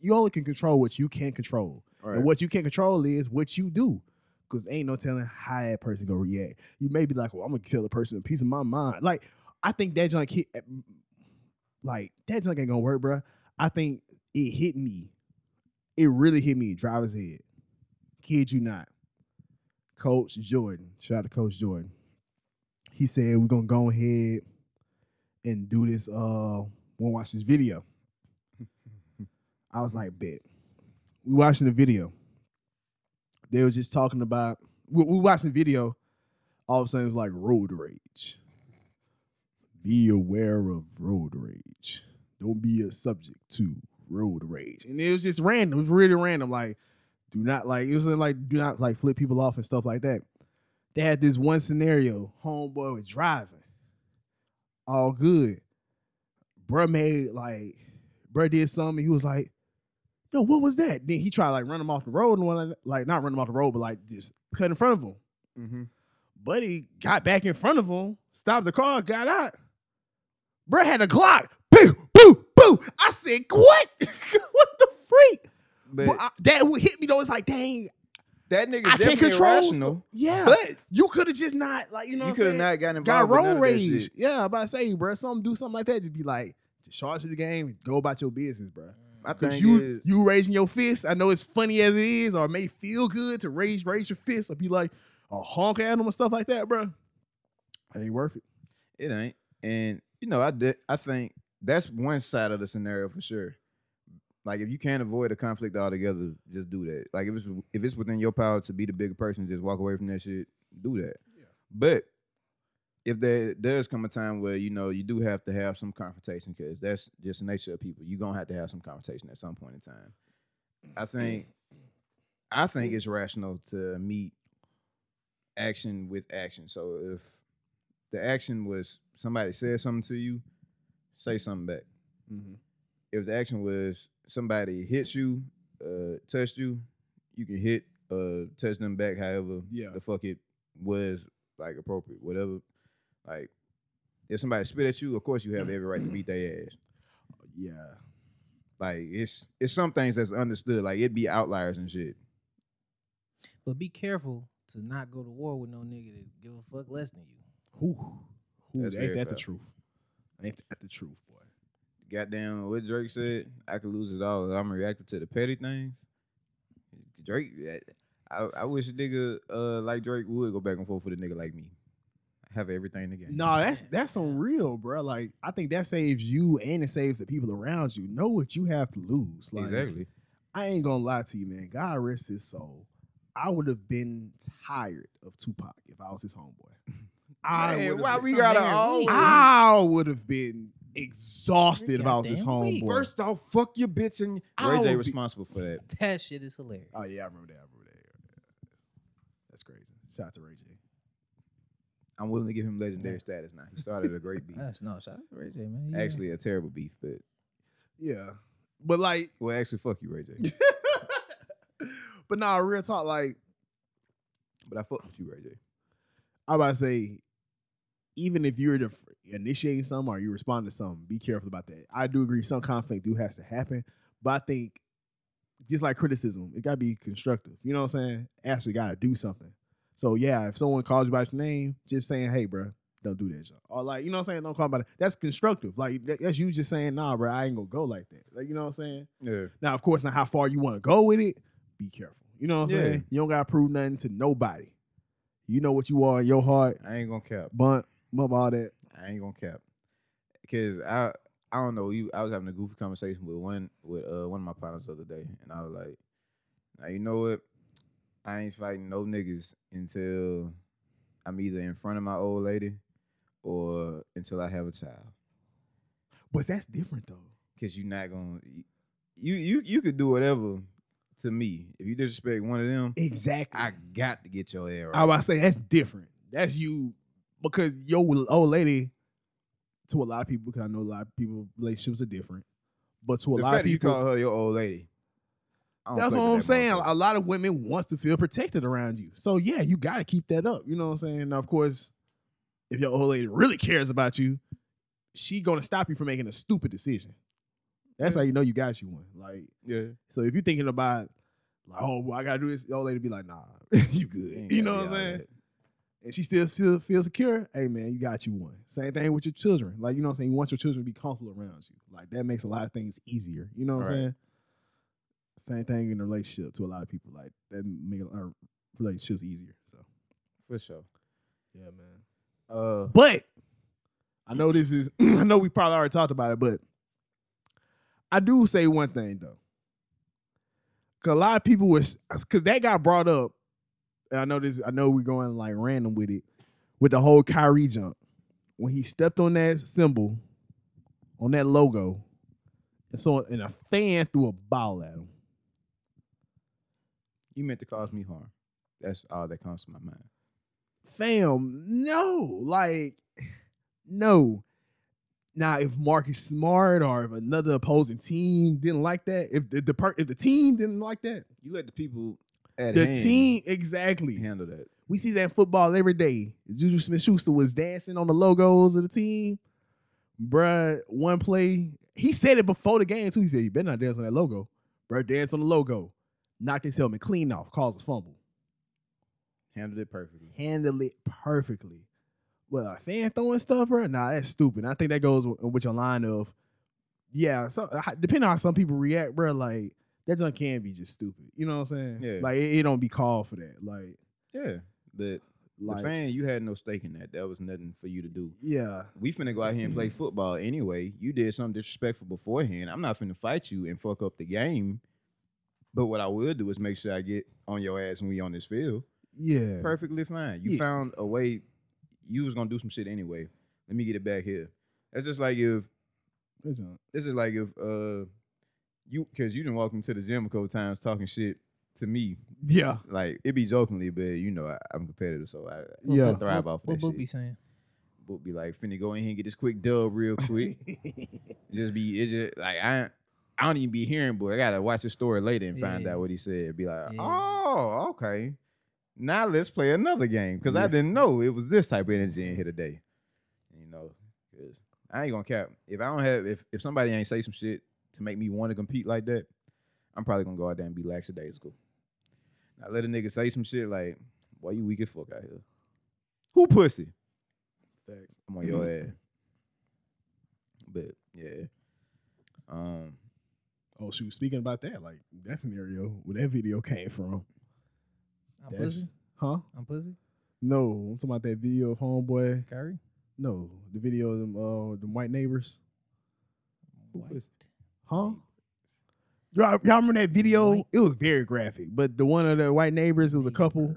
You only can control what you can control. Right. And what you can't control is what you do. Cause ain't no telling how that person gonna react. You may be like, well, I'm gonna kill the person a piece of my mind. Like, I think that junk hit like that junk ain't gonna work, bro. I think it hit me. It really hit me, driver's head. Kid you not. Coach Jordan. Shout out to Coach Jordan. He said we're gonna go ahead and do this uh wanna watch this video. I was like, bet. We watching the video. They were just talking about we, we watching video. All of a sudden, it was like road rage. Be aware of road rage. Don't be a subject to road rage. And it was just random. It was really random. Like, do not like it was like do not like flip people off and stuff like that. They had this one scenario. Homeboy was driving. All good. Bruh made like bruh did something. He was like, yo, what was that? Then he tried to like run him off the road and one like not run him off the road, but like just cut in front of him. Mm-hmm. Buddy got back in front of him, stopped the car, got out. Bruh had a Glock. Boo, boo, boo. I said, what? what the freak? But But I- that would hit me though. It's like, dang, that nigga I can't control. irrational. Yeah, But you could have just not like you know. you could have not gotten got involved none road rage. Yeah, I'm about to say, bro, something do something like that. Just be like, just charge to the game, and go about your business, bro. I Cause think you is- you raising your fist. I know it's funny as it is, or it may feel good to raise raise your fist, or be like a honk at them and stuff like that, bro. It ain't worth it. It ain't. And you know, I did I think that's one side of the scenario for sure. Like if you can't avoid a conflict altogether, just do that. Like if it's if it's within your power to be the bigger person, just walk away from that shit. Do that. Yeah. But if there does come a time where you know you do have to have some confrontation, because that's just the nature of people. You're gonna have to have some confrontation at some point in time. I think I think it's rational to meet action with action. So if the action was somebody said something to you, say something back. If the action was somebody hits you, uh, touched you, you can hit, uh, touch them back. However, Yeah. the fuck it was like appropriate, whatever. Like if somebody spit at you, of course you have every right to beat their ass. Yeah. Like it's it's some things that's understood. Like it'd be outliers and shit. But be careful to not go to war with no nigga that give a fuck less than you. Whew. Whew, That's ain't very that the truth? Ain't that the truth, boy? Goddamn, what Drake said, I could lose it all. I'm reacting to the petty things. Drake, I, I wish a nigga uh, like Drake would go back and forth with a nigga like me. Have everything together. No, that's that's unreal, real, bro. Like I think that saves you and it saves the people around you. Know what you have to lose. Like, exactly. I ain't gonna lie to you, man. God rest his soul. I would have been tired of Tupac if I was his homeboy. I Man, would've why been- we gotta man, all? we- I would have been exhausted if I was his Goddamn weak. homeboy. First off, fuck your bitch and Ray J be- responsible for that. That shit is hilarious. oh yeah, I remember that. I remember that. That's crazy. Shout out to Ray J. I'm willing to give him legendary status now. He started a great beef. That's no shout out to Ray J, man. Yeah. Actually, a terrible beef, but Yeah, but like well, actually, fuck you, Ray J. but nah, real talk, like but I fuck with you, Ray J. I about to say, even if you're the initiating something or you respond to something, be careful about that. I do agree some conflict do has to happen, but I think just like criticism, it gotta be constructive. You know what I'm saying? Actually gotta do something. So yeah, if someone calls you by your name, just saying, hey, bro, don't do that, Joe. Or like, you know what I'm saying? Don't call by that. That's constructive. Like that- that's you just saying, nah, bro, I ain't gonna go like that. Like, you know what I'm saying? Yeah. Now, of course, now how far you want to go with it, be careful. You know what I'm Yeah. saying? You don't gotta prove nothing to nobody. You know what you are in your heart. I ain't gonna cap. Bunt, bump all that. I ain't gonna cap. Cause I I don't know, you I was having a goofy conversation with one with uh one of my partners the other day, and I was like, now you know what? I ain't fighting no niggas until I'm either in front of my old lady or until I have a child. But that's different though. Cause you're not gonna you you you could do whatever to me. If you disrespect one of them, Exactly. I got to get your ass right. I was say that's different. That's you because your old lady, to a lot of people, because I know a lot of people relationships are different. But to a the lot of that you call her your old lady. That's what I'm that saying. motherfucker. A lot of women wants to feel protected around you. So yeah, you got to keep that up. You know what I'm saying? Now, of course, if your old lady really cares about you, she gonna stop you from making a stupid decision. That's Yeah. how you know you got you one. Like, Yeah. so if you're thinking about, like, oh, well, I gotta do this, your old lady be like, nah, you good. ain't You know what I'm saying? that. and she still still feels secure, hey man, you got you one. Same thing with your children. Like, you know what I'm saying? You want your children to be comfortable around you. Like that makes a lot of things easier. You know what I'm saying? Same thing in a relationship to a lot of people. Like that make our relationships easier. So For sure. yeah, man. Uh But I know this is I know we probably already talked about it, but I do say one thing though. Cause a lot of people was cause that got brought up, and I know this, I know we're going like random with it, with the whole Kyrie jump. When he stepped on that symbol, on that logo, and so and a fan threw a ball at him. You meant to cause me harm. That's all that comes to my mind. fam, no, like, no. Now, if Marcus Smart or if another opposing team didn't like that, if the, the per, if the team didn't like that, You let the people at the team exactly. handle that. We see that in football every day. Juju Smith Schuster was dancing on the logos of the team. Bruh, one play, he said it before the game too. He said, You better not dance on that logo. Bruh, dance on the logo. Knocked his helmet clean off, caused a fumble. Handled it perfectly. Handled it perfectly. Well, a fan throwing stuff, bro. Nah, that's stupid. I think that goes with, with your line of, yeah. So uh, depending on how some people react, bro, like that junk can be just stupid. You know what I'm saying? Yeah. Like it, it don't be called for that. Like, Yeah. But like the fan, you had no stake in that. That was nothing for you to do. yeah, We finna go out here and play football anyway. You did something disrespectful beforehand. I'm not finna fight you and fuck up the game. But what I will do is make sure I get on your ass when we on this field. yeah, Perfectly fine. You Yeah. found a way. You was gonna do some shit anyway. Let me get it back here. That's just like if That junk. this is like if uh you because you didn't walk into the gym a couple times talking shit to me. yeah, Like it be jokingly, but you know I, I'm competitive, so I, Yeah. I What- thrive what, off of what that Book shit. be saying? Book be like, finna go in here and get this quick dub real quick. just be it's just like I I don't even be hearing, boy. I gotta watch the story later and find Yeah. out what he said. Be like, Yeah. oh, okay. Now let's play another game because I didn't know it was this type of energy in here today. You know, 'cause I ain't gonna cap. If I don't have, if if somebody ain't say some shit to make me want to compete like that, I'm probably gonna go out there and be lackadaisical. Now let a nigga say some shit like, "Boy, you weak as fuck out here." Who pussy? Facts. I'm on your ass. But yeah, um, Oh shoot! Speaking about that, like that scenario where that video came from, I'm That's- pussy. huh? I'm pussy. No, I'm talking about that video of homeboy. Kyrie. No, the video of them, uh, them white neighbors. White. Huh? Y'all, y'all remember that video? White. It was very graphic, but the one of the white neighbors, it was a couple.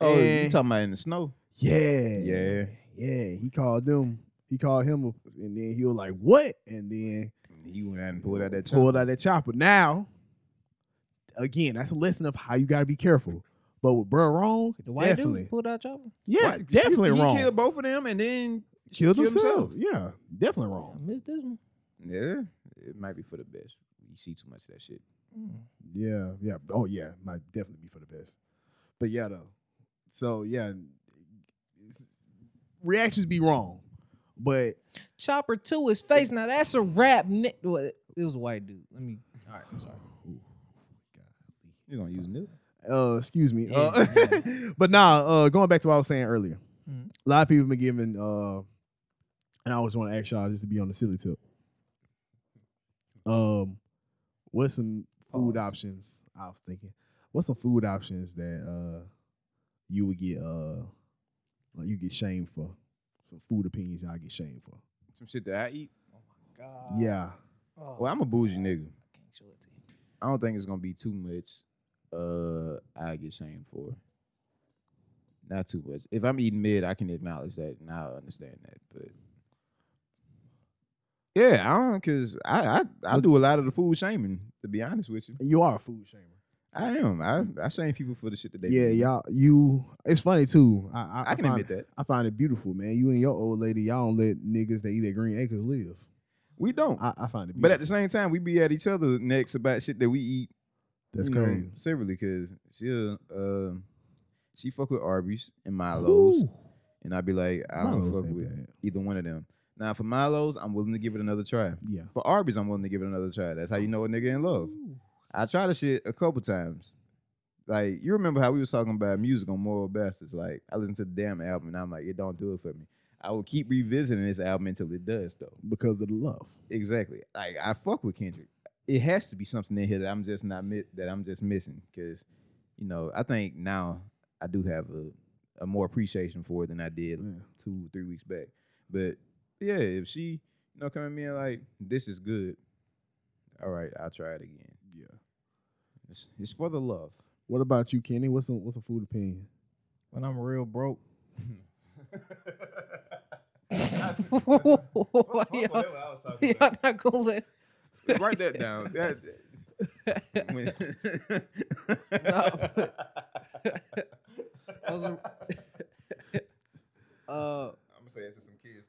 Oh, you talking about in the snow? Yeah, Yeah. yeah. He called them. He called him, and then he was like, "What?" And then He went out and pulled out that pulled chopper. out that chopper. Now, again, that's a lesson of how you got to be careful. But with bro wrong, The white definitely, dude pulled out chopper. yeah, Right. definitely he, wrong. He killed both of them and then Killed killed himself. himself. Yeah, definitely I wrong. missed this one. yeah, it might be for the best. You see too much of that shit. Mm. Yeah, yeah. Oh yeah, might definitely be for the best. But yeah, though. So yeah, reactions be wrong, but Chopper to his face. Now that's a rap. Ni- well, it was a white dude. Let me. All right, I'm sorry. You're gonna use nip? uh, excuse me. Yeah, Uh, but nah, uh, going back to what I was saying earlier, Mhm. a lot of people have been giving, uh, and I always want to ask y'all just to be on the silly tip. Um, what's some food Pause. options? I was thinking, what's some food options that uh you would get uh like you get shamed for for food opinions y'all get shamed for. Some shit that I eat. Oh my god. yeah. Oh, Well, I'm a bougie nigga. I can't show it to you. I don't think it's gonna be too much. Uh, I get shamed for. Not too much. If I'm eating mid, I can acknowledge that and I understand that. But yeah, I don't because I, I I do a lot of the food shaming. To be honest with you, You are a food shamer. I am. I I shame people for the shit that they. Do. Yeah, do. y'all you it's funny too. I I, I can find, admit that I find it beautiful, man. You and your old lady, y'all don't let niggas that eat at Green Acres live. we don't. I, I find it beautiful. but at the same time, we be at each other necks about shit that we eat. That's you know, crazy. separately, because she'll uh, she fuck with Arby's and Milo's, Ooh, and I'd be like, I don't fuck with bad. either one of them. Now for Milo's, I'm willing to give it another try. Yeah. For Arby's, I'm willing to give it another try. That's how you know a nigga in love. I tried the shit a couple times. Like you remember how we was talking about music on Moral Bastards? Like I listened to the damn album and I'm like, it don't do it for me. I will keep revisiting this album until it does though. Because of the love. Exactly. Like I fuck with Kendrick. It has to be something in here that I'm just not mi- that I'm just missing because, you know, I think now I do have a, a more appreciation for it than I did Yeah. two three weeks back. But yeah, if she you know come at me and like this is good, all right, I'll try it again. Yeah. It's, it's for the love. What about you, Kenny? What's some what's a food opinion? When I'm real broke. Why y'all, y'all not gonna Write that down. That, when- Those are- uh I'm gonna say it to some kids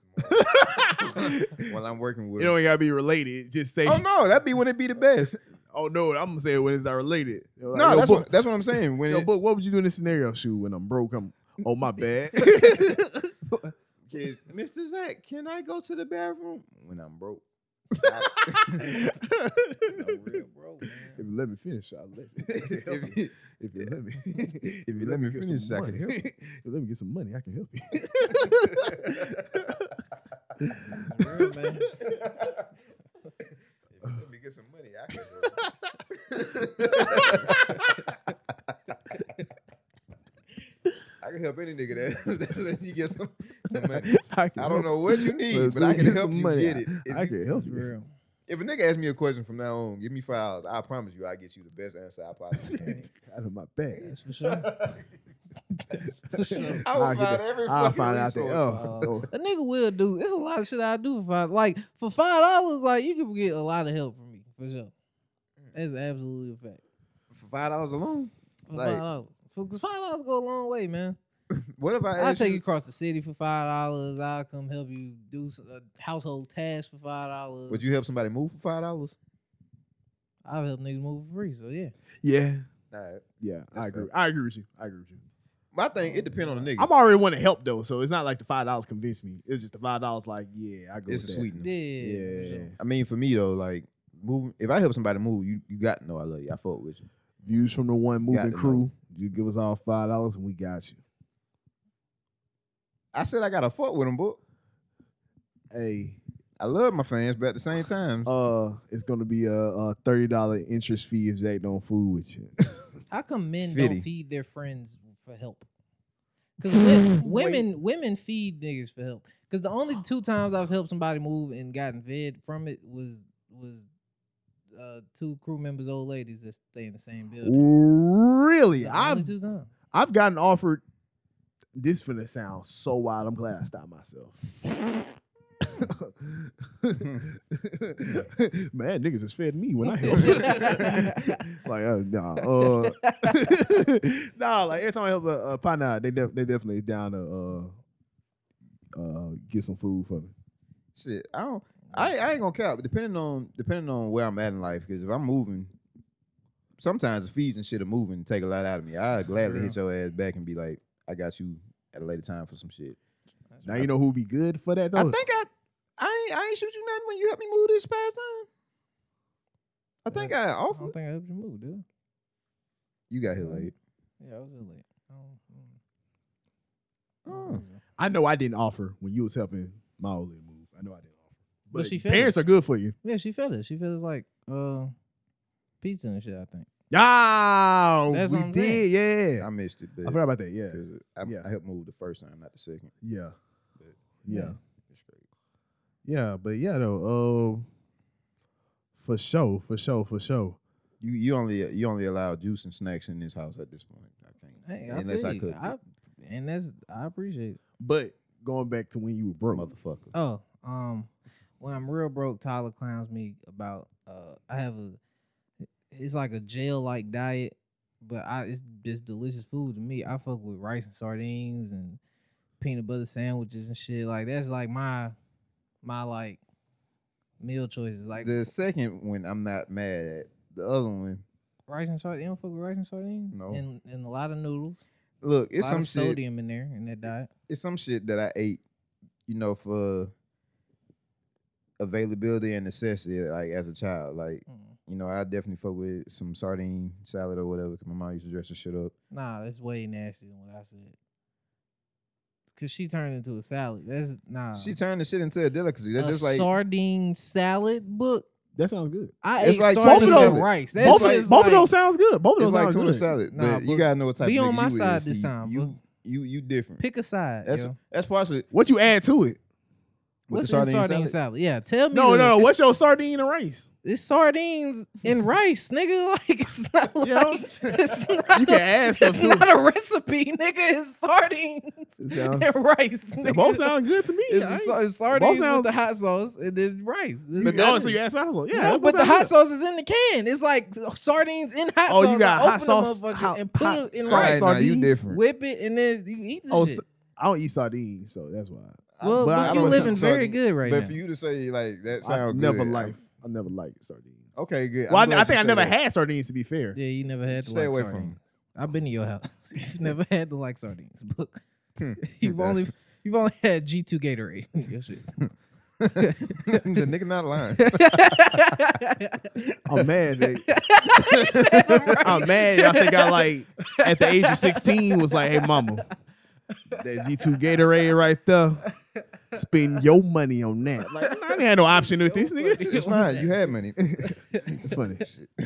tomorrow while I'm working with. It don't gotta be related. Just say oh no, that'd be when it be the best. Oh no, I'm gonna say it when it's not related. Like, no, that's book, what, that's what I'm saying. When yo, it, book, what would you do in this scenario? Shoot, when I'm broke, I'm oh my bad. kids, Mr. Zach, can I go to the bathroom when I'm broke? I'm real broke, man. If you let me finish, I'll let you. If you- if you let me, if you let me finish, some I can help you. if you let me get some money, I can help you. Real, man. If you let me get some money, I can. I can help any nigga that, that let you get some, some money. I can don't know what you need, but I can help some you money. get it. If, I you- can help you. real. if a nigga asks me a question from now on, give me five dollars. I promise you, I get you the best answer I possibly can. Out of my bag. That's for sure. for sure. I will find that- every I'll fucking find out there. Oh, uh, oh. A nigga will do. There's a lot of shit I do for five. Like for five dollars, like you can get a lot of help from me for sure. Mm. That's absolutely a fact. For five dollars alone. For Like- five dollars, because five dollars go a long way, man. What if I I'll ask take you you? across the city for five dollars. I'll come help you do s- a household task for five dollars. Would you help somebody move for five dollars? I'll help niggas move for free. So yeah, Yeah, All right. yeah, I agree. fair. I agree with you. I agree with you. My thing, it depends on the nigga. I'm already want to help though, so it's not like the five dollars convinced me. It's just the five dollars. Like, yeah, I go. It's with a that. sweetener. yeah, for Yeah. sure. I mean, for me though, like moving. If I help somebody move, you you got to know I love you. I fuck with you. Views from the one moving to crew. know. You give us all five dollars and we got you. I said I got to fuck with them, but Hey, I love my fans, but at the same time, uh, it's gonna be a, a thirty dollar interest fee if Zach don't fool with you. How come men 50. don't feed their friends for help? Because women women feed niggas for help. Because the only two times I've helped somebody move and gotten fed from it was was uh, two crew members, old ladies that stay in the same building. really, I've. I've gotten offered. This finna sound so wild. I'm glad I stopped myself. Man, niggas has fed me when I help. like, uh, nah, uh, nah. Like every time I help a, a partner, they def- they definitely down to uh, uh, get some food for me. shit, I don't. I, I ain't gonna count, but depending on depending on where I'm at in life, because if I'm moving, sometimes the fees and shit are moving and take a lot out of me. I gladly hit your ass back and be like, I got you at a later time for some shit. That's Now you know who'd be good for that though. I think I I ain't, I ain't shoot you nothing when you helped me move this past time. I think I I offered. don't think I helped you move, dude. You got here late. Yeah, I was here late. I don't- Oh. I know I didn't offer when you was helping my old move. I know I didn't offer. But she parents fed are good for you. Yeah, she fed it. She fed us like uh pizza and shit. I think. Yeah, That's we what I'm did. Yeah, I missed it, but I forgot about that. Yeah, 'cause I, Yeah. I helped move the first time, not the second. yeah, But yeah, it's great. yeah. But yeah, though, uh, for sure, for sure, for sure. You you only you only allow juice and snacks in this house at this point. I can't Hey, I unless feel I you. could. I, and that's I appreciate it. But going back to when you were broke, motherfucker. Oh, um, when I'm real broke, Tyler clowns me about. Uh, I have a. It's like a jail like diet, but I it's just delicious food to me. I fuck with rice and sardines and peanut butter sandwiches and shit. Like that's like my, my like, meal choices. Like the second one, I'm not mad at. The other one, rice and sardines. You don't fuck with rice and sardines? No. And and a lot of noodles. look, A it's lot some of shit. sodium in there in that diet. It's some shit that I ate, you know, for availability and necessity, like as a child. Like, Mm. you know, I definitely fuck with some sardine salad or whatever. Cause my mom used to dress the shit up. Nah, that's way nasty than what I said. Cause she turned into a salad. That's nah. She turned the shit into a delicacy. That's a just like sardine salad book. that sounds good. I It's ate like both of those- rice. That's Both, of, both like, of those sounds good. Both of those like sounds tuna good. salad, Nah, but you but gotta know what type be of on my you side is. this See, time, You you you different. Pick a side. That's yo. that's partially What you add to it? With What's the sardine, sardine salad. salad? Yeah, tell me. No, the- no, no. What's your sardine and rice? It's sardines and rice, nigga. Like it's not like You know? it's not. You can add stuff It's not a recipe, nigga. It's sardines It sounds- and rice. They nigga. both sound good to me. It's, I a ain't- sa- it's sardines sounds- with the hot sauce and then rice. It's- But that- oh, so you add sauce? Yeah, no, but the hot good. sauce is in the can. It's like sardines in hot Oh, sauce. you got I hot open sauce, the motherfucker hot- and put hot it in sauce rice. Nah, you sardines? different. Whip it and then you eat the Oh, shit. so- I don't eat sardines, so that's why. Well, but but, you don't- living very so- good right but now. But for you to say like that I sounds never like. I never liked sardines. Okay, good. Well, I'm I, I think I never that. had sardines. To be fair, yeah, you never had to Stay like away from sardines. I've been to your house. You've never had to like sardines. But Hmm. you've only you've only had G two Gatorade. Your shit. the nigga not lying. I'm mad. That, I'm mad. Y'all think I like at the age of 16 was like, hey mama, that G2 Gatorade right there. Spend your money on that. Like, I didn't have no option with this nigga. It's fine. You had money. It's funny.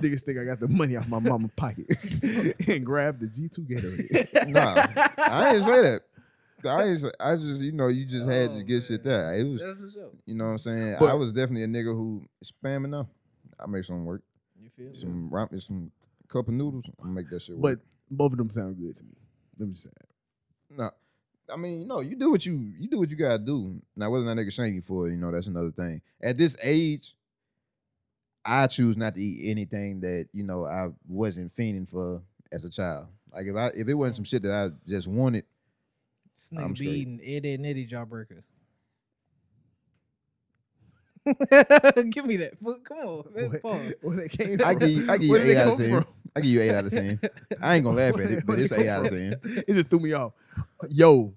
Niggas think I got the money out my mama pocket and grab the G2 Gatorade. nah, I didn't say that. I ain't I just you know you just had to Oh, get shit man. there. It was That's for you know what I'm saying. But- I was definitely a nigga who spamming up. I make some work. You feel me? Some ramen, some cup of noodles. I make that shit work. But both of them sound good to me. Let me just say that. no, I mean you know you do what you you do what you gotta do. Now whether not nigga shame you for it, you know that's another thing. At this age, I choose not to eat anything that you know I wasn't fiending for as a child. Like if I if it wasn't some shit that I just wanted, This I'm nigga be straight. eating itty nitty jawbreakers. Give me that. Come on. Pause. Where they came I give you, I give you eight they out of ten. From? I give you eight out of ten. I ain't gonna laugh at it, but it's eight out of ten. It just threw me off. Yo,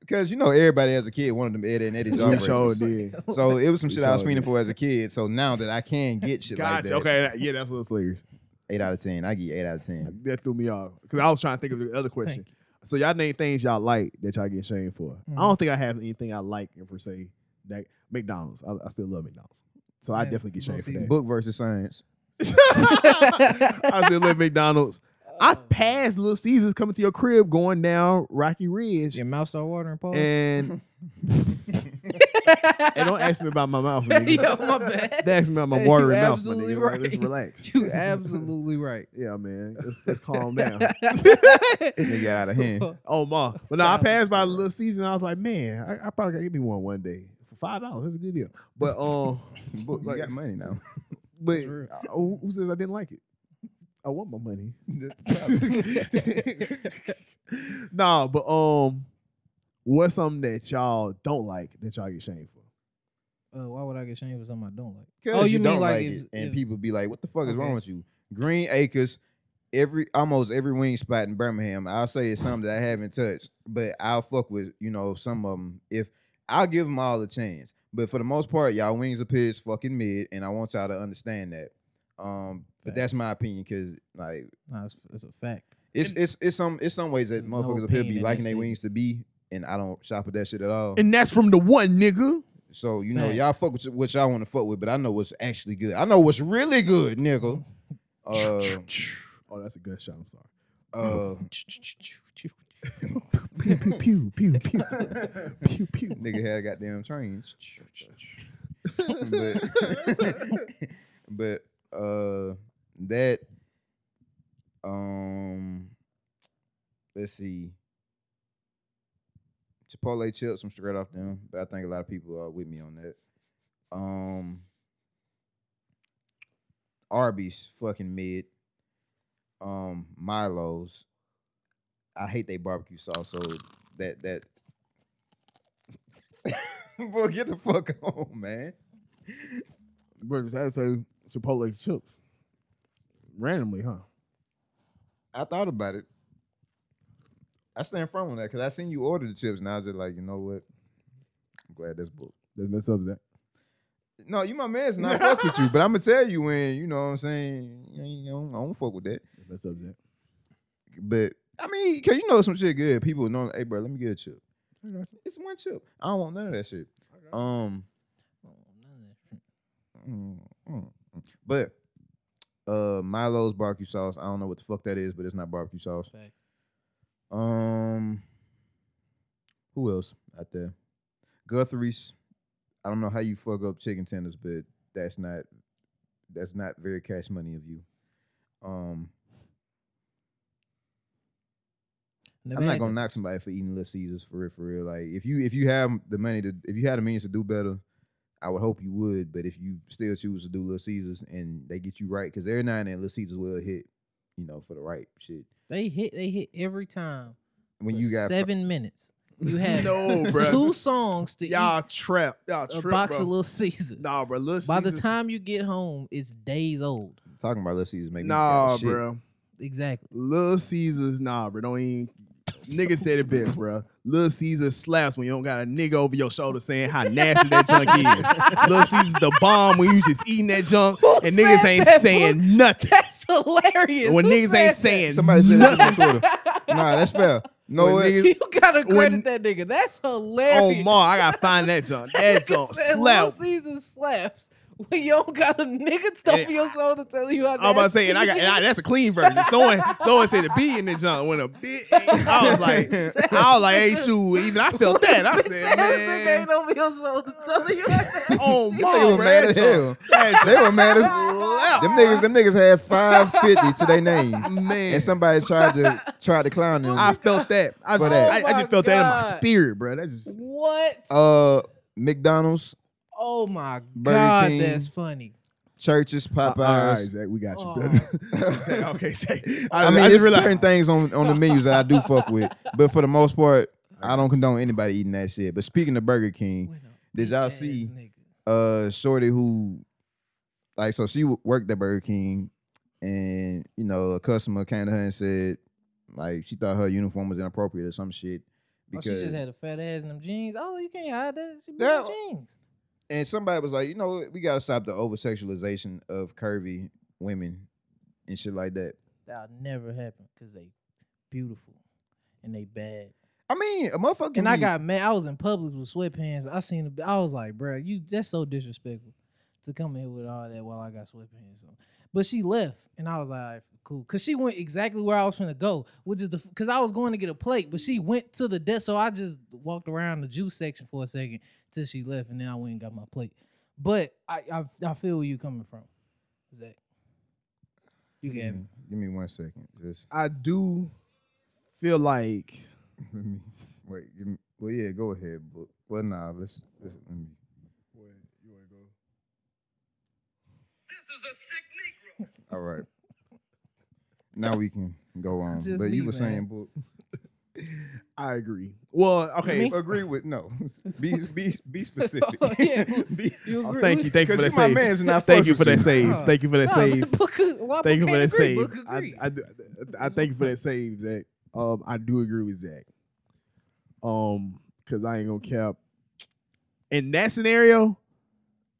Because you know everybody as a kid wanted them Eddie and Eddie we jawbreakers. sure did. So it was some We shit I was sure fiending for as a kid. So now that I can get shit like that, Okay, that- yeah, that's what's hilarious. eight out of ten. I give you eight out of ten. That threw me off because I was trying to think of the other question. So y'all name things y'all like that y'all get shamed for. Mhm. I don't think I have anything I like in per se. That McDonald's, I, I still love McDonald's, so I definitely get shamed for that. Book versus science. I still love McDonald's. I passed Little Caesars coming to your crib going down Rocky Ridge, Your mouth start watering, Paul. and and don't ask me about my mouth. Nigga. Yo, my bad. They ask me about my Hey, you watery mouth. My absolutely nigga. Like, let's right. relax. You absolutely right. yeah, man. Let's, let's calm down. Nigga got out of hand. Oh ma, but no, I passed by a percent. Little Caesars. I was like, man, I, I probably gotta give me one one day for five dollars. That's a good deal. But um, Book, you Like- got money now. But uh, who who says I didn't like it? I want my money. nah, but um, what's something that y'all don't like that y'all get shamed for? Uh, why would I get shamed for something I don't like? Oh, you, you mean don't like like if- it, and if- people be like, "What the fuck is wrong with you?" Green Acres, every almost every wing spot in Birmingham, I'll say it's something that I haven't touched, but I'll fuck with you know some of them if I'll give them all a chance. But for the most part, y'all wings are pitched fucking mid, and I want y'all to understand that. Um, but that's my opinion because like Nah, it's, it's a fact. it's it's it's some it's some ways that There's no motherfuckers up here pain be in liking that their shit. wings to be, and I don't shop at that shit at all. And that's from the one nigga. So you know, y'all fuck with what y'all want to fuck with, but I know what's actually good. I know what's really good, nigga. Uh, oh, that's a good shot. I'm sorry. uh, Pew pew pew pew pew pew pew. nigga had goddamn trains. but but uh that um let's see Chipotle chips, I'm straight off them, but I think a lot of people are with me on that. Um Arby's fucking mid. Um Milo's. I hate they barbecue sauce, so that that Boy, get the fuck on, man. Bro, just had to say Chipotle chips. Randomly, huh? I thought about it. I stand firm on that because I seen you order the chips, and I was just like, you know what? I'm glad that's booked. Let's mess up Zach. No, you my man's not fuck with you, but I'm gonna tell you when you know what I'm saying. You know, I don't fuck with that. Let's mess up Zach. But I mean, cause you know some shit good. People know, hey, bro, let me get a chip. It's one chip. I don't want none of that shit. Um, none of that shit. mm, mm, mm. but uh, Milo's barbecue sauce. I don't know what the fuck that is, but it's not barbecue sauce. Fact. Um, who else out there? Guthrie's. I don't know how you fuck up chicken tenders, but that's not that's not very cash money of you. Um, Never I'm not gonna knock somebody for eating Little Caesars for real, for real. Like if you if you have the money to if you had the means to do better, I would hope you would. But if you still choose to do Little Caesars and they get you right, because every now and then Little Caesars will hit, you know, for the right shit. They hit. They hit every time. When you got fr- seven minutes, you have no, bro. two songs to Y'all eat trap. Y'all a trip, box bro. of Little Caesars. Nah, bro. Little By the time you get home, it's days old. talking about Little Caesars, maybe Nah, bro. Exactly. Little Caesars, nah, bro. Don't even. Nigga said it best, bro. Little Caesar slaps when you don't got a nigga over your shoulder saying how nasty that junk is. Little Caesars the bomb when you just eating that junk Who and niggas ain't that, saying nothing. That's hilarious. When Who niggas ain't said saying Somebody said that nothing. on Twitter. Nah, that's fair. No, When it- niggas- You gotta credit When- that nigga. That's hilarious. Oh, hilarious. ma, I gotta find that junk. That junk Said slap. Little Caesars slaps when you don't got a nigga stuff And on your shoulder telling you how. I was about to say, and I got, and I, that's a clean version. Someone, someone said the B in the junk when a bit. I was like, I was like, hey, shoot. Even I felt that. I said, man, ain't over your shoulder telling you. how- oh Them my, niggas were bro, mad that as junk- They were mad as slapped. them niggas. Them niggas had five fifty to their name, Man, and somebody tried to tried to clown them. I felt that. I, For that. I, I Oh just felt that in my spirit, bro. That just What? uh, McDonald's, Oh my Burger god, King. that's funny. Church's, all right, Popeyes. Zach, we got you, Oh. brother. Say, okay, say. I, mean, just there's realized- certain things on, on the menus that I do fuck with, but for the most part, I don't condone anybody eating that shit. But speaking of Burger King, Did y'all see- nigga- uh, Shorty who, like, so she worked at Burger King, and you know, a customer came to her and said, like, she thought her uniform was inappropriate or some shit Oh, because, she just had a fat ass in them jeans. Oh, you can't hide that. She be Yeah. in jeans. And somebody was like, you know, what, we gotta stop the over sexualization of curvy women and shit like that. That'll never happen because they beautiful and they bad. I mean, a motherfucker. And I be- got mad. I was in public with sweatpants. I seen. I was like, bro, you that's so disrespectful to come in here with all that while I got sweatpants on. But she left, and I was like, cool, cause she went exactly where I was trying to go, which is the cause I was going to get a plate, but she went to the desk, so I just walked around the juice section for a second till she left, and then I went and got my plate. But I I, I feel where you coming from, Zach. You got me. Mm, Give me one second. Just I do feel like let me wait. Give me. Well, yeah, go ahead. But well, nah. Let's. let's let me. All right. Now we can go on. Just but you me, were saying, book. I agree. Well, okay. Me? Agree with no. Be be be specific. Oh, yeah. be, You Oh, agree thank you, thank you for that Because you my save. mans and I Thank fuck you for with that you. save. Thank you for that Nah, save. Book, why Thank you for that agree? save. Book I, agree. I, do- I thank you for that save, Zach. Um, I do agree with Zach. Um, because I ain't gonna cap. In that scenario,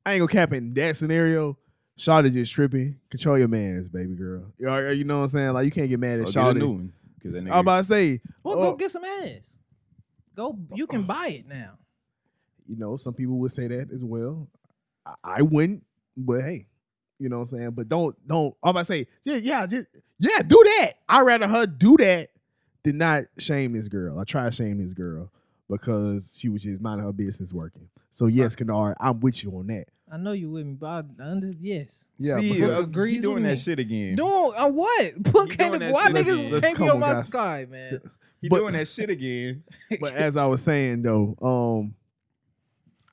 I ain't gonna cap in that scenario. Shawty just tripping. Control your mans, baby girl. You know, you know what I'm saying? Like you can't get mad Or at get a new Shawty. one. Because that I'm about to say, Well, oh, go get some ass. Go. You can oh. buy it now. you know, some people would say that as well. I, I wouldn't, but hey, You know what I'm saying? But don't don't I'm about to say, yeah, yeah, just yeah, do that. I'd rather her do that than not shame this girl. I try to shame this girl because she was just minding her business working. So yes, Kennard, I'm with you on that. I know you with me, but I, I under, yes. Yeah, See, because- uh, agrees he doing with that me. shit again. Doing uh, what? Put You can't, that why shit niggas again. Let's can't come be on on, my guys. sky, man? He But- doing that shit again. but as I was saying though, um,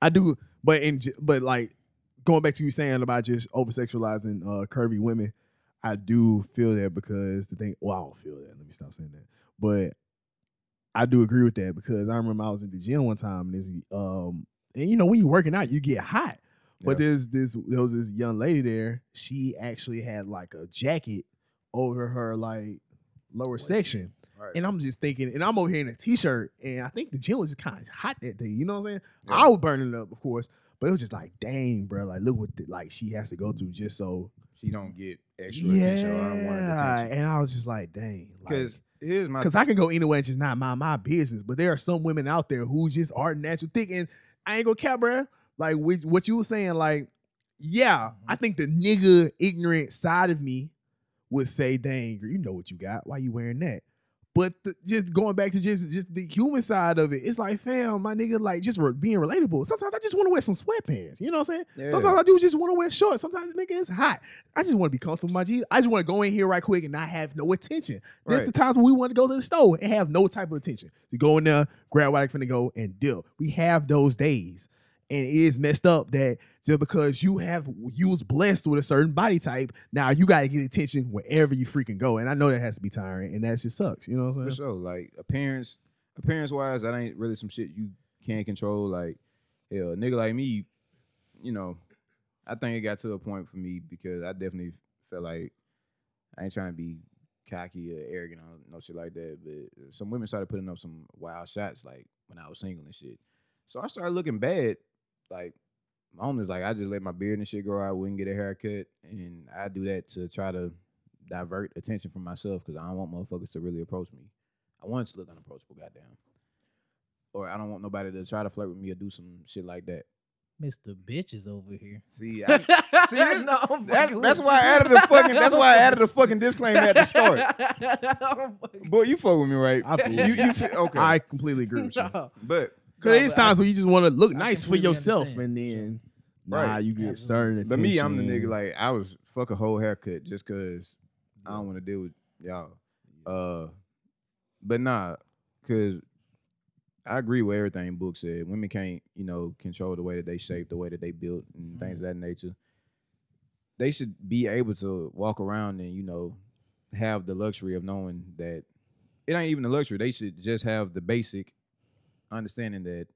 I do, but in j- but like going back to you saying about just over sexualizing uh, curvy women, I do feel that because the thing. Well, I don't feel that. Let me stop saying that. But I do agree with that because I remember I was in the gym one time and this um and you know when you're working out you get hot. But Yeah. there's this there was this young lady there. She actually had like a jacket over her like lower section. Right. And I'm just thinking, and I'm over here in a t-shirt, and I think the gym was just kind of hot that day. You know what I'm saying? Yeah. I was burning up, of course, but it was just like, dang, bro, like look what the, like she has to go through just so. she don't get extra Yeah, attention. Attention. and I was just like, dang, Because here's my because I can go anywhere and just not mind my business. But there are some women out there who just are natural thick, and I ain't gonna care, bro. Like with, what you were saying, like, yeah, I mm-hmm. think the nigga ignorant side of me would say, dang, you know what you got. Why you wearing that? But the, just going back to just just the human side of it, it's like, fam, my nigga, like just re- being relatable. Sometimes I just want to wear some sweatpants. You know what I'm saying? Yeah. Sometimes I do just want to wear shorts. Sometimes nigga, it's hot. I just want to be comfortable with my jeans. I just want to go in here right quick and not have no attention. There's Right. the times when we want to go to the store and have no type of attention. To go in there, grab what I'm finna go and deal. We have those days. And it is messed up that just because you have you was blessed with a certain body type, now you gotta get attention wherever you freaking go. And I know that has to be tiring and that just sucks. You know what I'm For saying? sure. Like appearance, appearance wise, that ain't really some shit you can't control. Like, hell, a nigga like me, you know, I think it got to a point for me because I definitely felt like I ain't trying to be cocky or arrogant or no shit like that. But some women started putting up some wild shots like when I was single and shit. So I started looking bad. Like my homies, like I just let my beard and shit grow out, wouldn't get a haircut, and I do that to try to divert attention from myself because I don't want motherfuckers to really approach me. I want to look unapproachable, goddamn. Or I don't want nobody to try to flirt with me or do some shit like that. Mr. Bitches over here. See, I, see, this- No, that's, that's why I added the fucking. That's why I added the fucking disclaimer at the start. Boy, you fuck with me, right? I you. you okay, I completely agree with you. No. but Because No, there's but I- times where you just want to look I nice for yourself, understand. and then nah, Right. you get Absolutely. certain but me, I'm the nigga like I was fuck a whole haircut just cause I don't want to deal with y'all. Uh, but nah, cause I agree with everything Book said. Women can't, you know, control the way that they shape, the way that they built, and things of that nature. They should be able to walk around and you know have the luxury of knowing that it ain't even a luxury. They should just have the basic understanding that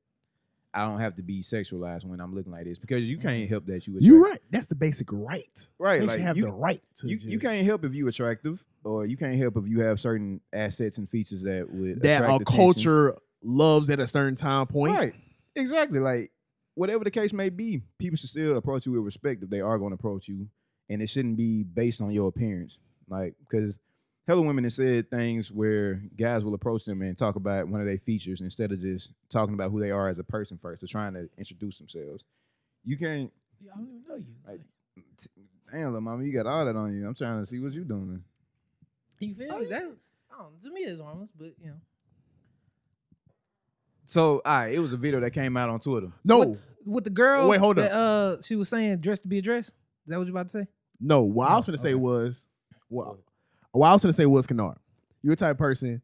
I don't have to be sexualized when I'm looking like this because you can't mm-hmm. help that you. You're right. That's the basic right. right. They like should have you, the right to you, just, you can't help if you're attractive, or you can't help if you have certain assets and features that would that attract a attention. culture loves at a certain time point. Right. Exactly. Like whatever the case may be, people should still approach you with respect if they are going to approach you, and it shouldn't be based on your appearance. Like because hella women have said things where guys will approach them and talk about one of their features instead of just talking about who they are as a person first or trying to introduce themselves. You can't. I don't even know you. Like, Damn, little mama, you got all that on you. I'm trying to see what you're doing. you feel me? That's, I don't, to me, it's harmless, but you know. So, all right, it was a video that came out on Twitter. No, With the girl, Wait, hold that, Uh, she was saying dressed to be addressed. Is that what you're about to say? no. What I was gonna say was, what, what I was gonna say was, Kennard, you're a type of person.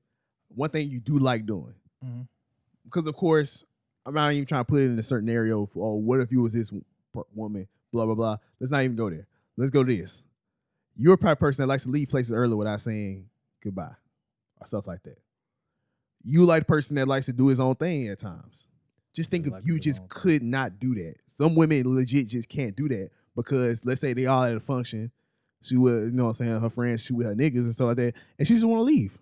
One thing you do like doing, Mhm. because of course, I'm not even trying to put it in a certain area. Of, oh, what if you was this woman? Blah blah blah. Let's not even go there. Let's go to this. You're a type person that likes to leave places early without saying goodbye or stuff like that. You like the person that likes to do his own thing at times. Just think if like you just thing. could not do that. Some women legit just can't do that because let's say they all at a function, she would, you know what I'm saying, her friends, she with her niggas and stuff like that, and she just want to leave.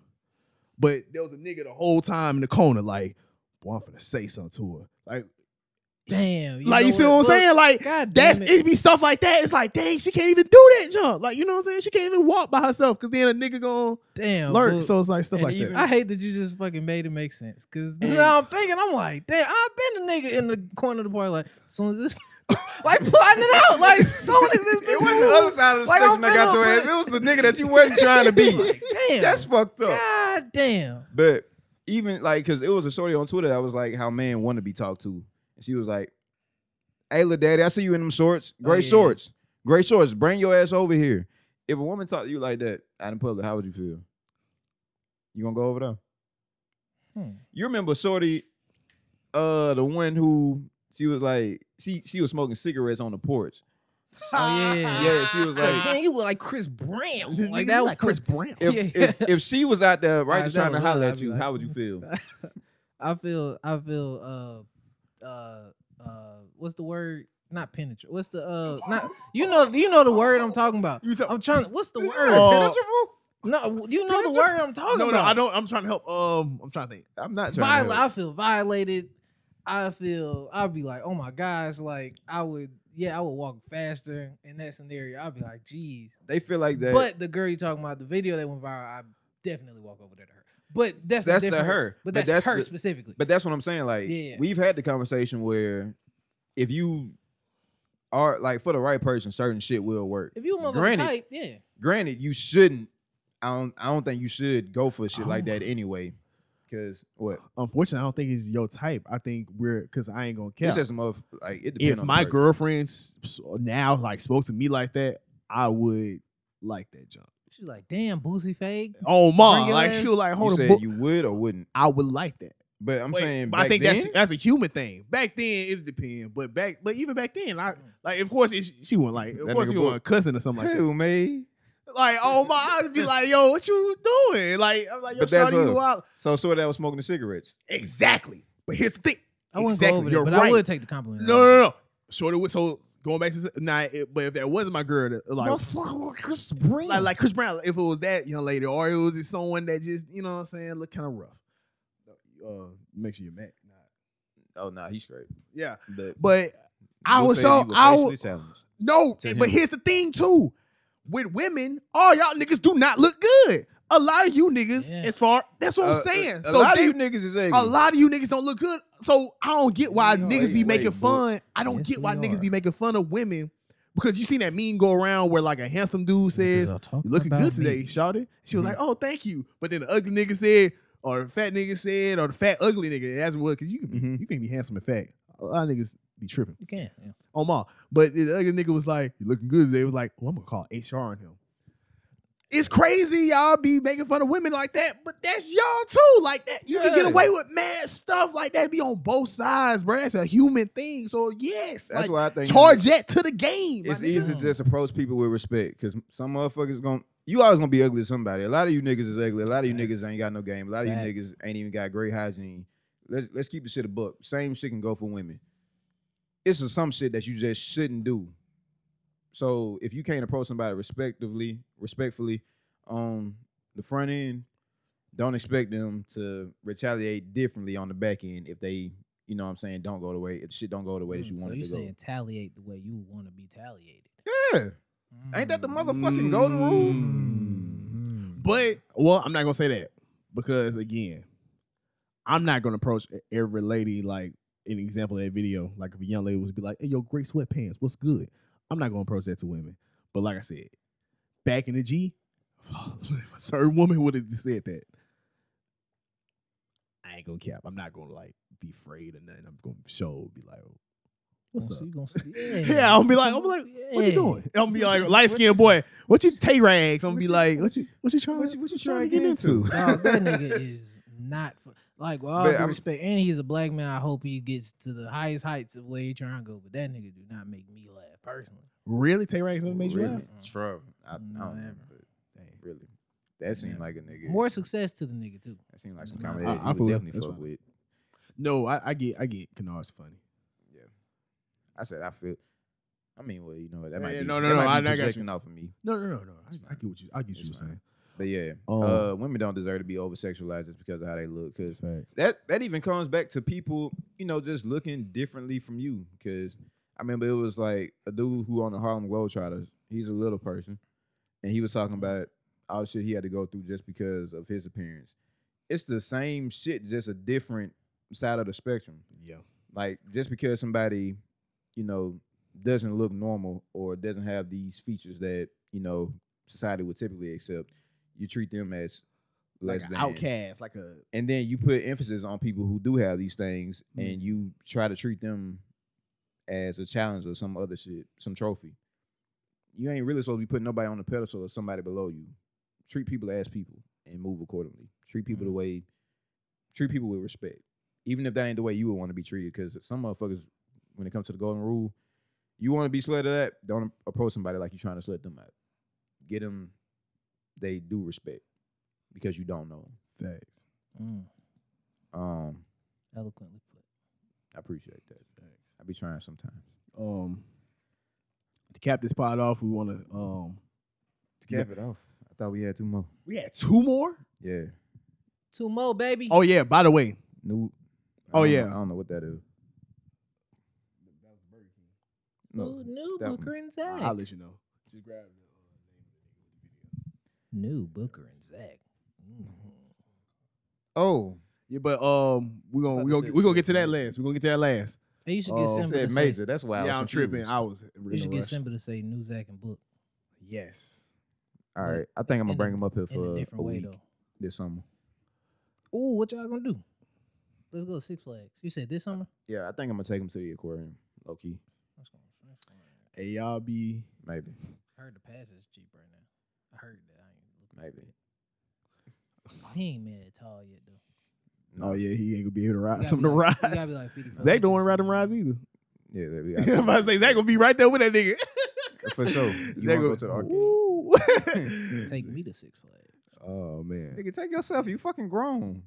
But there was a nigga the whole time in the corner, like, boy, I'm finna say something to her. Like, Damn. like you see what I'm Look, saying? Like, God that's damn it. be stuff like that. It's like, dang, she can't even do that jump. Like, you know what I'm saying? She can't even walk by herself because then a nigga gonna Damn. lurk. look. So it's like stuff like even- that. I hate that you just fucking made it make sense. Cause And- now I'm thinking, I'm like, damn, I've been a nigga in the corner of the bar, Like, as soon as this, like plotting it out. Like, so this? It wasn't the other side of the Like, spectrum that got your ass. It was the nigga that you wasn't trying to be. Like, damn. That's fucked up. God damn. But even like, cause it was a shorty on Twitter that was like, how men want to be talked to, and she was like, "Hey, little daddy, I see you in them shorts, Oh, great yeah. shorts, great shorts. Bring your ass over here." If a woman talked to you like that out in public, how would you feel? You gonna go over there? Hmm. You remember Shorty, uh, the one who she was like, she she was smoking cigarettes on the porch. Oh yeah. Yeah, she was Like, damn, you look like Chris Brown. Like that was like Chris Brown. if, Yeah. if if she was out there right just trying to holler at you, like, how would you feel? I feel I feel uh uh uh what's the word? Not penetrate. What's the uh not you know you know the word I'm talking about. I'm trying to what's the word? Uh, no, you know the word I'm talking about? no, no, about. I don't. I'm trying to help. Um, I'm trying to think. I'm not trying Viol- to I feel violated. I feel I'd be like, oh my gosh, like I would yeah, I would walk faster in that scenario. I'd be like, geez. They feel like that. But the girl you talking about, the video that went viral, I definitely walk over there to her. But that's That's the her. But But that's, that's her the- specifically. But that's what I'm saying. Like, Yeah. we've had the conversation where if you are like for the right person, certain shit will work. if you a granted, type, yeah. granted, you shouldn't. I don't. I don't think you should go for shit like Oh. that anyway. Cause what? Unfortunately, I don't think it's your type. I think we're because I ain't gonna care. It's just a motherf- like it depends. if on my the person. girlfriends now like spoke to me like that, I would like that jump. She's like, damn, Boosie fake. Oh Bring my, like ass- she was like, you hold on, said book. you would or wouldn't. I would like that. But I'm Wait, saying, but I think then, that's that's a human thing. Back then, it depends. But back, but even back then, I mm. like. Of course, it, she wasn't like. Of That course, nigga she wasn't book. cussing or something like that. hell, man. Like, oh my, I'd be like, yo, what you doing? Like, I'm like, yo, But shawty, you out. So, so that was smoking the cigarettes. Exactly. But here's the thing. I wouldn't exactly. go over there, You're but right. I would take the compliment. No, no, no. Shorter with so going back to s- nah, but if that wasn't my girl, that- like Motherfucker, Chris Brown. like like Chris Brown, if it was that young lady, or it was someone that just you know what I'm saying, look kind of rough. Uh, make sure you're mad. Nah. Oh, nah, he's great. Yeah, But but I Will was said so I facially was no. To But here's the thing too, with women, all y'all niggas do not look good. A lot of you niggas, Yeah. as far that's what Uh, I'm saying. A, so lot they- of you niggas is ugly. a lot of you niggas don't look good. So I don't get why No, niggas wait, be making boy. fun. I don't Yes, get why niggas are. be making fun of women because you seen that meme go around where like a handsome dude says, "You looking good today, shawty." She was like, "Oh, thank you." But then the ugly nigga said, or the fat nigga said, or the fat ugly nigga. That's what because you can be, Mhm. you can be handsome and fat. A lot of niggas be tripping You can. Yeah. on my. But the other nigga was like, "You looking good They It was like, "Well, I'm gonna call HR on him." It's crazy y'all be making fun of women like that, but that's y'all too. Like that, you can get away with mad stuff like that. Be on both sides, bro. That's a human thing. So yes, That's like, why I think charge that to the game. It's easy to just approach people with respect because some motherfuckers gonna you always gonna be ugly to somebody. A lot of you niggas is ugly. A lot of you niggas ain't got no game. A lot of you niggas ain't even got great hygiene. Let's let's keep the shit a book. Same shit can go for women. It's just some shit that you just shouldn't do. So if you can't approach somebody respectively, respectfully, on the front end, don't expect them to retaliate differently on the back end if they, you know what I'm saying, don't go the way if shit don't go the way that you Mm, want so it you to go. saying taliate the way you want to be taliated? Yeah. Ain't that the motherfucking golden rule? Mm. But well, I'm not gonna say that because again, I'm not gonna approach every lady like an example of that video. Like if a young lady was be like, "Hey, yo, great sweatpants, what's good?" I'm not gonna approach that to women. But like I said, back in the G, a certain woman would have said that. I ain't gonna cap. I'm not gonna like be afraid or nothing. I'm gonna show, be like, oh, "What's oh, Gonna up?" see- gonna see- Yeah, yeah. I'm gonna be like, I'm be like, what you doing? I'm gonna be like, light skinned boy, what you tay rags? I'm gonna be like, what you, what you trying, what you- what you trying trying to get into? Dog, that nigga is not for, like well, all due I'm- respect, and he's a black man. I hope he gets to the highest heights of where he trying to go. But that nigga do not make me laugh personally. Really, tay rags never made you really? laugh? True. I, I don't know, never. but really, that seemed Never. like a nigga. More success to the nigga too. That seemed like some I- comedy I- that I you feel would it. definitely That's fuck fine. with. No, I, I get, I get. Canard's funny. Yeah, I said I feel. I mean, well, you know what? That Yeah, might yeah, be no, no, that no, might I- I be got you. projecting off of me. No, no, no, no. I, I get what you, I get what It's you were fine. saying. But yeah, Um, uh, women don't deserve to be over sexualized just because of how they look. Because Facts. that that even comes back to people, you know, just looking differently from you. Because I remember it was like a dude who on the Harlem Globetrotters. He's a little person, and he was talking about all the shit he had to go through just because of his appearance. It's the same shit, just a different side of the spectrum. Yeah. Like just because somebody, you know, doesn't look normal or doesn't have these features that you know society would typically accept, you treat them as less like an than. outcast, like a And then you put emphasis on people who do have these things, Mm. and you try to treat them as a challenge or some other shit, some trophy. You ain't really supposed to be putting nobody on the pedestal or somebody below you. Treat people as people and move accordingly. Treat people the way, treat people with respect, even if that ain't the way you would want to be treated. Because some motherfuckers, when it comes to the golden rule, you want to be sled to that, don't approach somebody like you're trying to sled them out. Get them, they do respect because you don't know 'em. facts. Mm, Um, eloquently put. I appreciate that. Thanks. I be trying sometimes. Um, to cap this pod off, we want to um, To cap it off, I thought we had two more. we had two more. Yeah, Two more, baby. Oh yeah, by the way, new. Oh, I yeah. know, I don't know what that is. No, Ooh, new that one. Booker and Zach. I'll let you know. Just grab the New Booker and Zach. Mhm. Oh, Yeah, but um, we're gonna we gonna we gonna get to that last. We're gonna get to that last. Hey, you should get it Simba to said say. major. That's why. I yeah, I'm tripping. I was. You should get rush. Simba to say new Zach and Book Yes. All right, I think I'm gonna in a- bring him up here for a a, way week though. this summer. Ooh, what y'all gonna do? Let's go to Six Flags. You said this summer? Yeah, I think I'm gonna take him to the aquarium, low key, Let's go to Six Flags. Hey, y'all be. maybe, I heard the pass is cheap right now. I heard that. I ain't maybe. He ain't mad tall yet though. Oh yeah, he ain't gonna be able to ride gotta some of the like- rides. You gotta be like 55 Zach don't want inches. to ride them rides either. Yeah, that we I'm about to say Zach gonna be right there with that nigga. for sure. You Zach wanna go gonna- to the arcade? Ooh. Take me to Six Flags. Oh man. Nigga, take yourself. You fucking grown.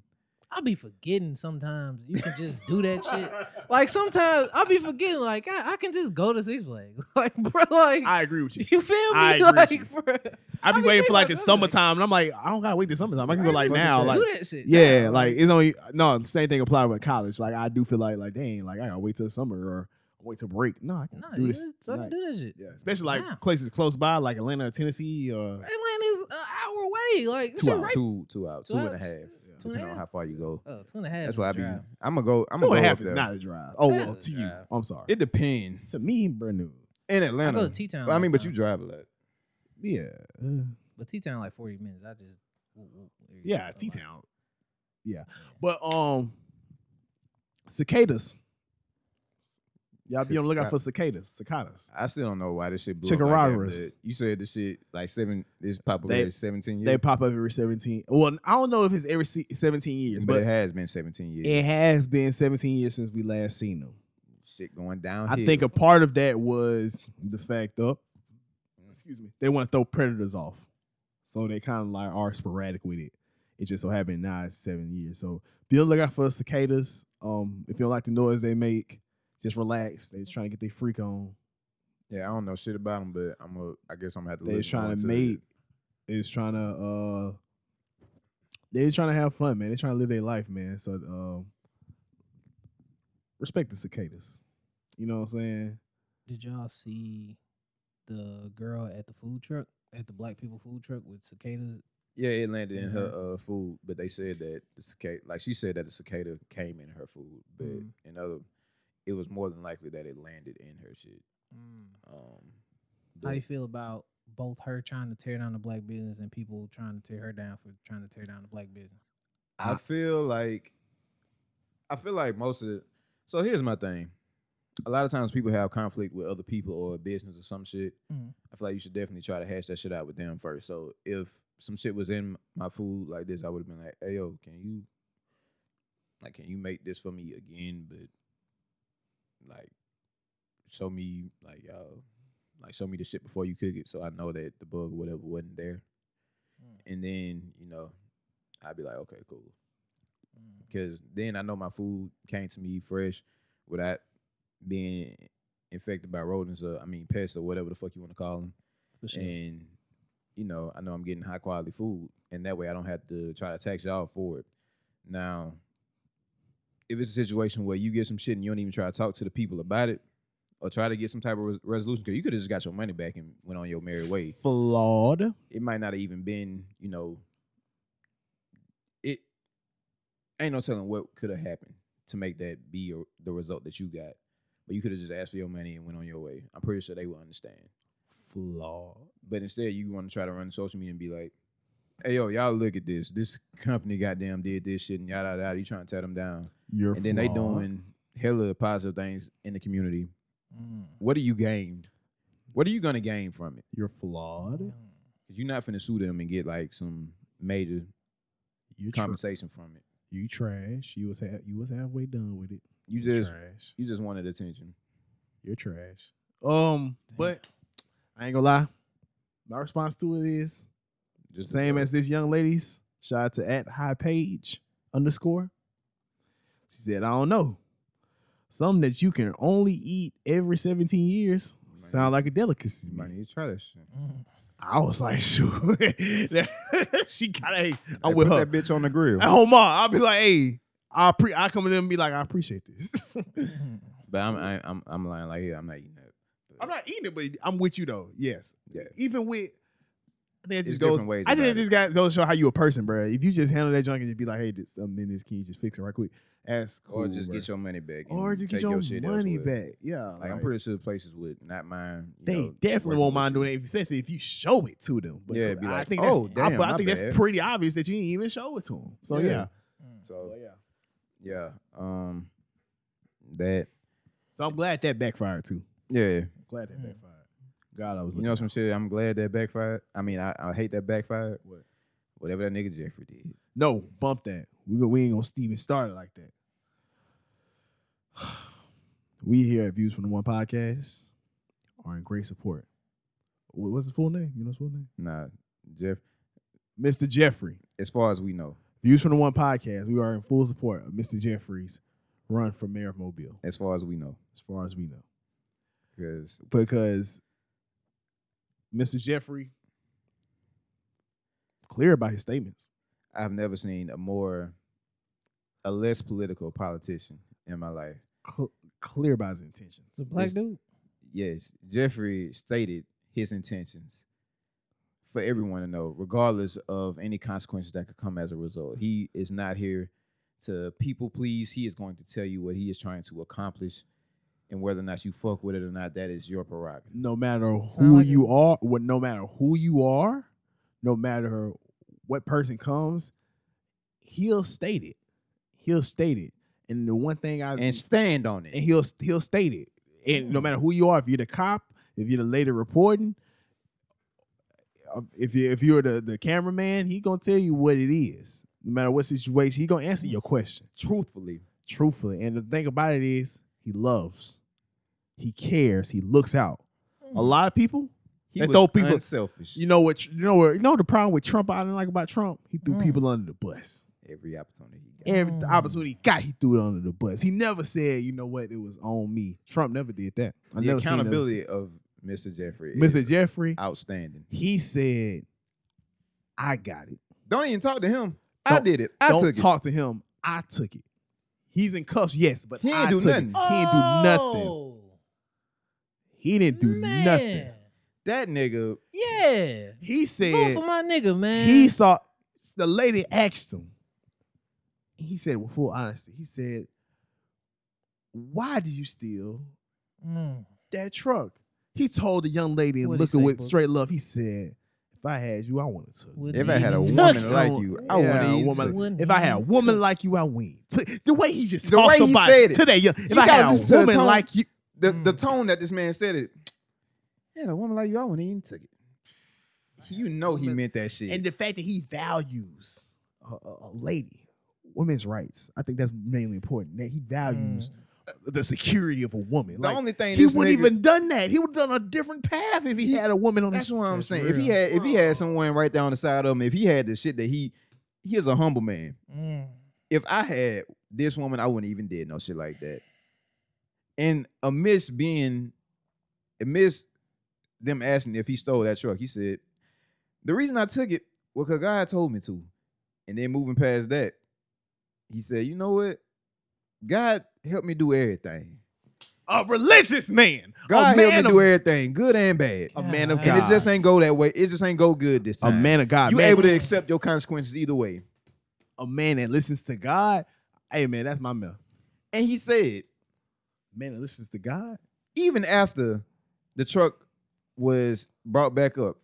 I be forgetting sometimes you can just do that shit. Like sometimes I'll be forgetting, like I, I can just go to Six Flags. Like bro, like I agree with you. you feel me? I agree with you. bro, I be be waiting for like about the summertime, and I'm like, I don't gotta wait till summertime. I can go like now. Like, do that shit. yeah, now, like it's only no. The same thing apply with college. Like, I do feel like, like, dang, like I gotta wait till summer or wait till break. No, I can nah, do this. just fucking tonight. do that shit. Yeah, especially like Now. places close by, like Atlanta, or Tennessee, or Atlanta's an hour away. Like Two hours. right. Two, two out, Two two and a hours? half. Two and a Depending on how far you go. Oh, two and a half. That's is why I a be. drive. I'm gonna go. I'm two gonna and go a half up is there. not a drive. Oh That well, is to you. drive. I'm sorry. It depends. to me, brand new. In I Atlanta. go to T Town. Well, I mean, but you drive a lot. Yeah, uh, But T Town like forty minutes. I just whoop, whoop, there yeah, go. T Town. Yeah, Yeah. but um, cicadas. Y'all be on the lookout for cicadas. Cicadas. I still don't know why this shit blew up like that, but You said this shit like seven. This popular They- seventeen years. They pop up every 17. Well, I don't know if it's every se- 17 years, but, but it has been seventeen years. it has been 17 years since we last seen them. shit going down. I think a part of that was the fact of, excuse me, they want to throw predators off. So they kind of like are sporadic with it. It just so happened now it's seven years. So be on the lookout for cicadas. Um, if you don't like the noise they make, just relax. They just trying to get their freak on. Yeah, I don't know shit about them, but I'm a. I guess I'm gonna have to. They look trying to mate. it. They trying to uh they just trying to have fun, man. They trying to live their life, man. So um respect the cicadas. You know what I'm saying? Did y'all see the girl at the food truck at the Black People food truck with cicadas? Yeah, it landed in her Mm-hmm. uh, food, but they said that the cicada, like she said that the cicada came in her food, but Mm-hmm. Mhm. in other, it was more than likely that it landed in her shit. Um, How you feel about both her trying to tear down the black business and people trying to tear her down for trying to tear down the black business? I feel like I feel like most of it. so here's my thing. A lot of times people have conflict with other people or a business or some shit. Mhm. I feel like you should definitely try to hash that shit out with them first. So if some shit was in my food like this, I would have been like, "Hey yo, can you like can you make this for me again?" But like show me like y'all like show me the shit before you cook it, so I know that the bug or whatever wasn't there. Mm. And then you know, I'd be like, "Okay, cool." Mm. because then I know my food came to me fresh without being infected by rodents or I mean pests or whatever the fuck you want to call them. Sure. And you know, I know I'm getting high quality food, and that way I don't have to try to tax y'all for it. Now, if it's a situation where you get some shit and you don't even try to talk to the people about it, or try to get some type of res- resolution, because you could have just got your money back and went on your merry way Flawed. it might not have even been, you know, it ain't no telling what could have happened to make that be your, the result that you got. but you could have just asked for your money and went on your way. I'm pretty sure they would understand. Flawed. But instead, you want to try to run social media and be like, "Hey, yo, y'all look at this. This company goddamn did this shit and yada yada." You trying to tear them down, You're and then they doing hella positive things in the community. Mm. What do you gain? What are you gonna gain from it? You're flawed. Mm. Cause you're not finna sue them and get like some major You tra- compensation from it. you trash. You was ha- you was halfway done with it. You You're just trash. you just wanted attention. You're trash. Um, but I ain't gonna lie. My response to it is Just same as this young lady's. Shout out to at high page underscore. She said, I don't know. Something that you can only eat every 17 years sound like a delicacy. to me." money. You try that shit. I was like, sure. she got a I'm Hey, with put her. that bitch on the grill. At home, I'll be like, hey, I pre I come in and be like, I appreciate this. But I'm I, I'm I'm lying like yeah, I'm not eating that. But I'm not eating it, but I'm with you though. Yes. Yeah. Even with I think it It's just goes. ways I think it just got to show how you a person, bro. If you just handle that junk and just be like, "Hey, this something in this, can you just fix it right quick?" That's cool. or just bro. get your money back. or just get take your, shit money elsewhere. back. Yeah, Like, I'm pretty sure places would not mind. you they know, definitely won't mind doing it, especially if you show it to them. But Yeah, be I think "Oh, that's, I, damn, but I my think that's pretty obvious that you didn't even show it to them. So yeah, Yeah. Mm. So yeah. yeah, um, that So I'm glad that backfired too. yeah, Glad that Mm. backfired. God, I was you looking know some out. shit. I'm glad that backfired. I mean, I, I hate that backfired. What? Whatever that nigga Jeffrey did. No, bump that. We we ain't gonna Steven start it like that. We here at Views from the One Podcast are in great support. What's his full name? You know his full name? Nah, Jeff. Mr. Jeffrey. As far as we know, Views from the One Podcast. We are in full support of Mr. Jeffrey's run for mayor of Mobile, as far as we know, as far as we know. because Because Mr. Jeffrey clear about his statements. I've never seen a more, a less political politician in my life. Cl- clear about his intentions. The black It's- dude. Yes, Jeffrey stated his intentions for everyone to know, regardless of any consequences that could come as a result. He is not here to people please. He is going to tell you what he is trying to accomplish, and whether or not you fuck with it or not, that is your prerogative. no matter who like you it. are, what no matter who you are, no matter what person comes, he'll state it. He'll state it. And the one thing I And stand on it, and he'll he'll state it. And no matter who you are, if you're the cop, if you're the lady reporting, uh, if you if you're the the cameraman, he gonna tell you what it is. No matter what situation, he gonna answer your question Truthfully, truthfully. And the thing about it is, he loves, he cares, he looks out. A lot of people, he was throw people- unselfish. you know what? You know what? You know the problem with Trump. I didn't like about Trump. He threw Mm. people under the bus. Every opportunity he got. Every Mm. opportunity he got, he threw it under the bus. He never said, "You know what? It was on me." Trump never did that. I the never seen accountability of Mr. Jeffrey, Mr. Jeffrey, outstanding. he said, "I got it." Don't even talk to him. I Don't- did it. I Don't took it. talk to him. I took it. He's in cuffs, yes, but He ain't I do took nothing. It. He ain't do nothing. Oh, He didn't do man. nothing. That nigga Yeah. He Vote said for my nigga, man. he saw the lady asked him. He said with full honesty, he said, "Why did you steal Mm. that truck?" He told the young lady and What'd he looking say, with Book? straight love. He said, "If I had you, I wouldn't have took." it." Wouldn't If I had a woman touch like you, I Yeah, wouldn't a even woman- took it. Wouldn't If I had a even woman touch like you, I wouldn't. Took- The way he just The talks way he about said it. today, yeah, if You I gotta had a listen to the woman tone. like you, The the Mm. tone that this man said it. Yeah, a woman like you, I wouldn't even took it. You know he meant that shit. and the fact that he values a, a, a lady, women's rights, I think that's mainly important. That he values uh, the security of a woman. the Like, only thing he wouldn't nigga- even done that. He would have done a different path if he, He- had a woman on That's his what I'm That's saying. If he had if he had someone right down the side of him, if he had the shit that he he is a humble man. Mm. If I had this woman, I wouldn't even did no shit like that. And amidst being amidst them asking if he stole that truck, he said, The reason I took it was because God told me to. And then moving past that, he said, You know what? God helped me do everything. a religious man, God a helped me man of, do everything, good and bad. a man of And God, And it just ain't go that way. It just ain't go good this time. a man of God. you man, able to accept your consequences either way. a man that listens to God. Hey man, that's my man. And he said, Man that listens to God. even after the truck was brought back up,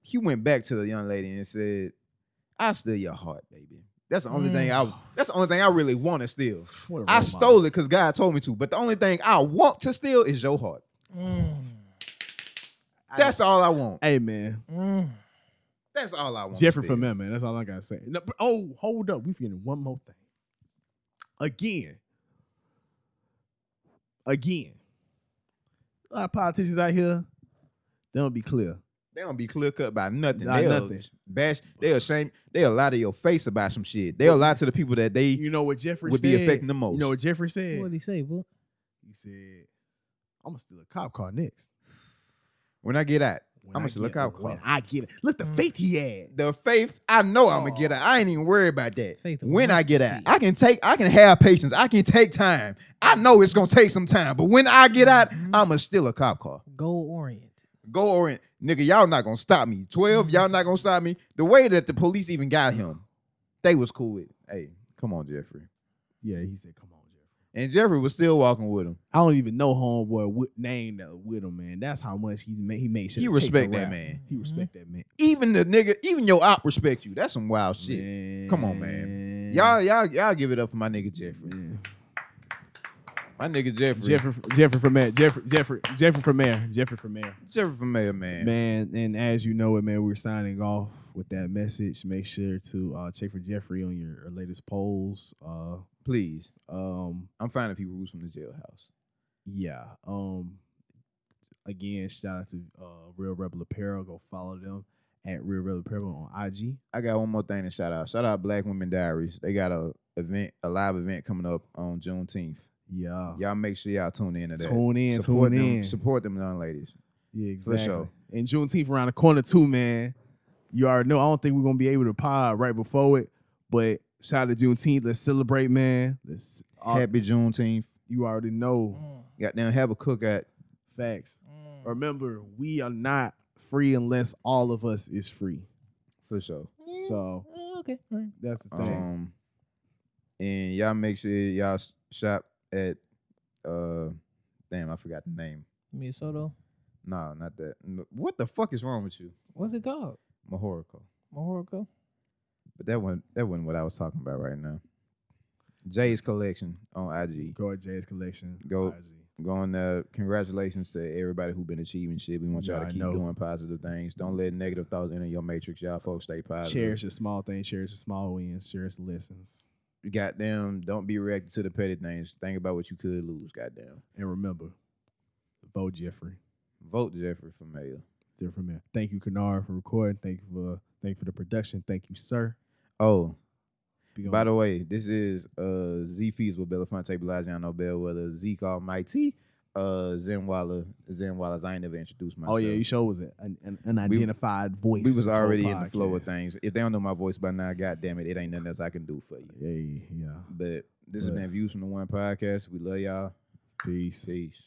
he went back to the young lady and said, "I steal your heart, baby." That's the only thing I. Mm. That's the only thing I really want to steal. What a I role stole model. it because God told me to. But the only thing I want to steal is your heart. Mm. That's all I want. Amen. man, mm. That's all I want. Jeffrey from man, man. That's all I gotta say. No, but- oh, hold up. We forgetting one more thing. Again. Again. A lot of politicians out here, they don't be clear. They don't be clear cut about nothing. Not They'll nothing. bash. They'll shame. They'll lie to your face about some shit. They'll lie to the people that they You know what Jeffrey would said? be affecting the most. You know what Jeffrey said? What did he say, boy? He said, I'm gonna steal a cop car next. when I get out, When I'm gonna steal a get- cop When car. I get it. Look the faith he had. The faith, I know I'm gonna get Aw. out. I ain't even worried about that. Faith when I get out. I can take. I can have patience. I can take time. I know it's gonna take some time, but when I get out, Mhm. I'ma steal a cop car. Goal oriented. Go orient, nigga. Y'all not gonna stop me. Twelve, y'all not gonna stop me. The way that the police even got him, they was cool with. Hey, come on, Jeffrey. Yeah, he said, come on, Jeffrey. And Jeffrey was still walking with him. I don't even know homeboy with name that with him, man. That's how much he made. He made sure He to take the respect that rap. man. He respect that man. Even the nigga, even your op respect you. That's some wild shit. Come on, man. Y'all, y'all, y'all give it up for my nigga Jeffrey. Man. My nigga Jeffrey. Jeffrey, Jeffrey from mayor. Jeffrey, Jeffrey, Jeffrey from mayor. Jeffrey from mayor. Jeffrey from Mayor, man. Man, and as you know it, man, we're signing off with that message. Make sure to uh, check for Jeffrey on your latest polls. Uh, Please. um, I'm finding people rules from the jailhouse. yeah. Um, again, shout out to uh, Real Rebel Apparel. Go follow them at Real Rebel Apparel on IG. I got one more thing to shout out. Shout out Black Women Diaries. They got a event, a live event coming up on Juneteenth. Yeah. Y'all make sure y'all tune in to that. Tune in, support tune them, in. Support them young ladies. Yeah, exactly. sure. And Juneteenth around the corner too, man. You already know. I don't think we're gonna be able to pod right before it, but shout out to Juneteenth. Let's celebrate, man. Let's. uh, Happy Juneteenth. you already know Goddamn, have a cookout. facts. Remember, we are not free unless all of us is free. For sure. So okay. That's the thing. Um, and y'all make sure y'all shop at uh, damn, I forgot the name. Minnesota. No, not that. What the fuck is wrong with you, What's it called? Mahorico? Mahorco? But that wasn't that wasn't what I was talking about right now. Jay's collection on IG. Go at Jay's collection. Go- IG. Going there. Congratulations to everybody who been achieving shit. We want y'all Yeah, to keep doing positive things. Don't let negative thoughts enter your matrix. Y'all folks stay positive. Cherish the small things. Cherish the small wins. Cherish the lessons. Goddamn, don't be reacting to the petty things. Think about what you could lose. Goddamn. And remember, vote Jeffrey. Vote Jeffrey for mayor. Different man. Thank you, Kennard, for recording. Thank you for thank you for the production. Thank you, sir. Oh, by the way, this is uh Z Feasible, Belafonte Belagiano Bellwether, Zeke Almighty, uh Zen Waller, Zen Wallers. I ain't never introduced myself. oh yeah, you show was an, an, an unidentified voice. we was already in the flow of things. If they don't know my voice by now, god damn it, it ain't nothing else I can do for you. Yeah, yeah. But this has been Views from the One Podcast. We love y'all. Peace. Peace.